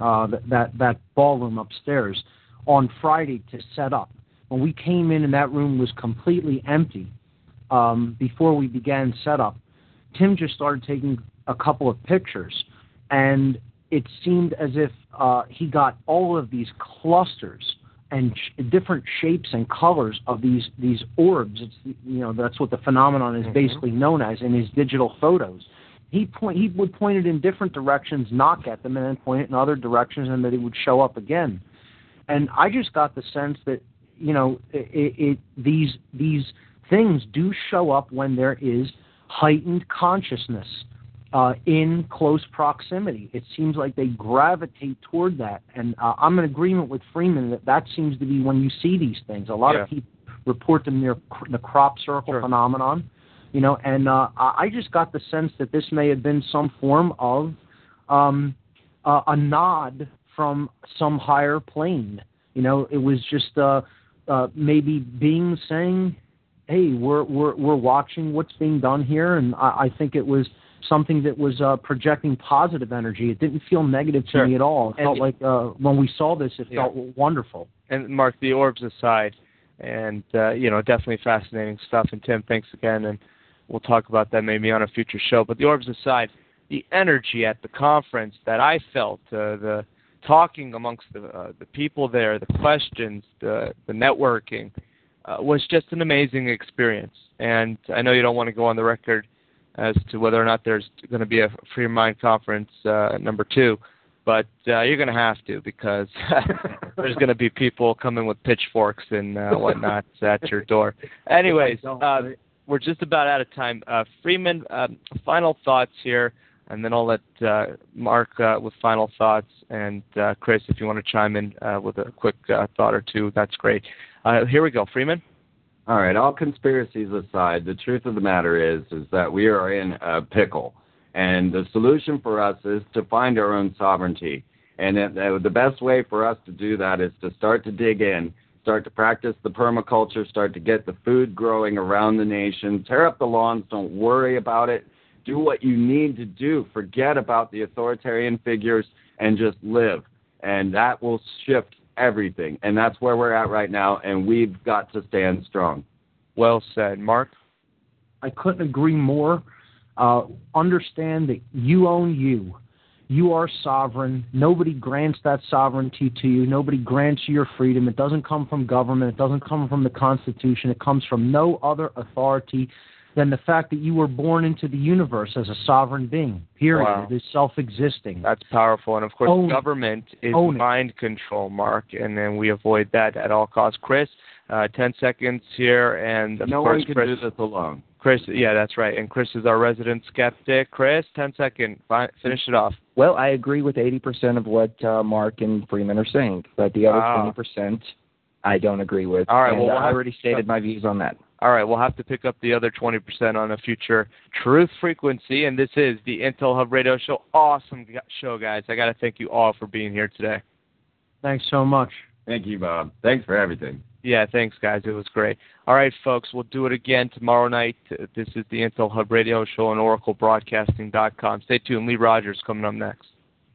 uh, that, that that ballroom upstairs, on Friday to set up. When we came in and that room was completely empty, um, before we began setup, Tim just started taking a couple of pictures, and it seemed as if uh, he got all of these clusters and sh- different shapes and colors of these these orbs. It's you know that's what the phenomenon is basically known as in his digital photos. He point he would point it in different directions, knock at them, and then point it in other directions, and that it would show up again. And I just got the sense that you know it, it, these these things do show up when there is heightened consciousness uh, in close proximity. It seems like they gravitate toward that, and uh, I'm in agreement with Freeman that that seems to be when you see these things. A lot Yeah. of people report them near cr- the crop circle phenomenon, you know, and uh, I I just got the sense that this may have been some form of um, uh, a nod from some higher plane. You know, it was just uh, uh, maybe being saying, "Hey, we're we're we're watching what's being done here," and I, I think it was something that was uh, projecting positive energy. It didn't feel negative to Sure. me at all. It And felt like uh, when we saw this, it Yeah. felt wonderful. and Mark, the orbs aside, and uh, you know, definitely fascinating stuff. And Tim, thanks again, and we'll talk about that maybe on a future show. But the orbs aside, the energy at the conference that I felt, uh, the talking amongst the uh, the people there, the questions, the the networking, uh, was just an amazing experience. And I know you don't want to go on the record as to whether or not there's going to be a Free Mind conference uh, number two, but uh, you're going to have to because there's going to be people coming with pitchforks and uh, whatnot at your door. Anyways, uh, we're just about out of time. Uh, Freeman, um, final thoughts here, and then I'll let uh, Mark uh, with final thoughts, and uh, Chris, if you want to chime in with a quick thought or two, that's great. Here we go, Freeman. All right, all conspiracies aside, the truth of the matter is is that we are in a pickle, and the solution for us is to find our own sovereignty. And the best way for us to do that is to start to dig in, start to practice the permaculture, start to get the food growing around the nation, tear up the lawns, don't worry about it. Do what you need to do. Forget about the authoritarian figures and just live. And that will shift everything. And that's where we're at right now, and we've got to stand strong. Well said, Mark. I couldn't agree more. Uh, understand that you own you. You are sovereign. Nobody grants that sovereignty to you. Nobody grants you your freedom. It doesn't come from government. It doesn't come from the Constitution. It comes from no other authority than the fact that you were born into the universe as a sovereign being. Period. Wow. It is self-existing. That's powerful, and of course, Own government is Own it. mind control, Mark, and then we avoid that at all costs. Chris, uh, ten seconds here, and of no course, one can Chris, do this alone. Chris, yeah, that's right, and Chris is our resident skeptic. Chris, ten second, fi- finish it off. Well, I agree with 80% of what uh, Mark and Freeman are saying, but the other Ah. 20% I don't agree with. All right, and well, we'll I already stated my views on that. All right, we'll have to pick up the other 20% on a future Truth Frequency, and this is the Intel Hub Radio Show. Awesome show, guys. I got to thank you all for being here today. Thanks so much. Thank you, Bob. Thanks for everything. Yeah, thanks, guys. It was great. All right, folks, we'll do it again tomorrow night. Uh, This is the Intel Hub Radio Show on OracleBroadcasting.com. Stay tuned. Lee Rogers coming up next.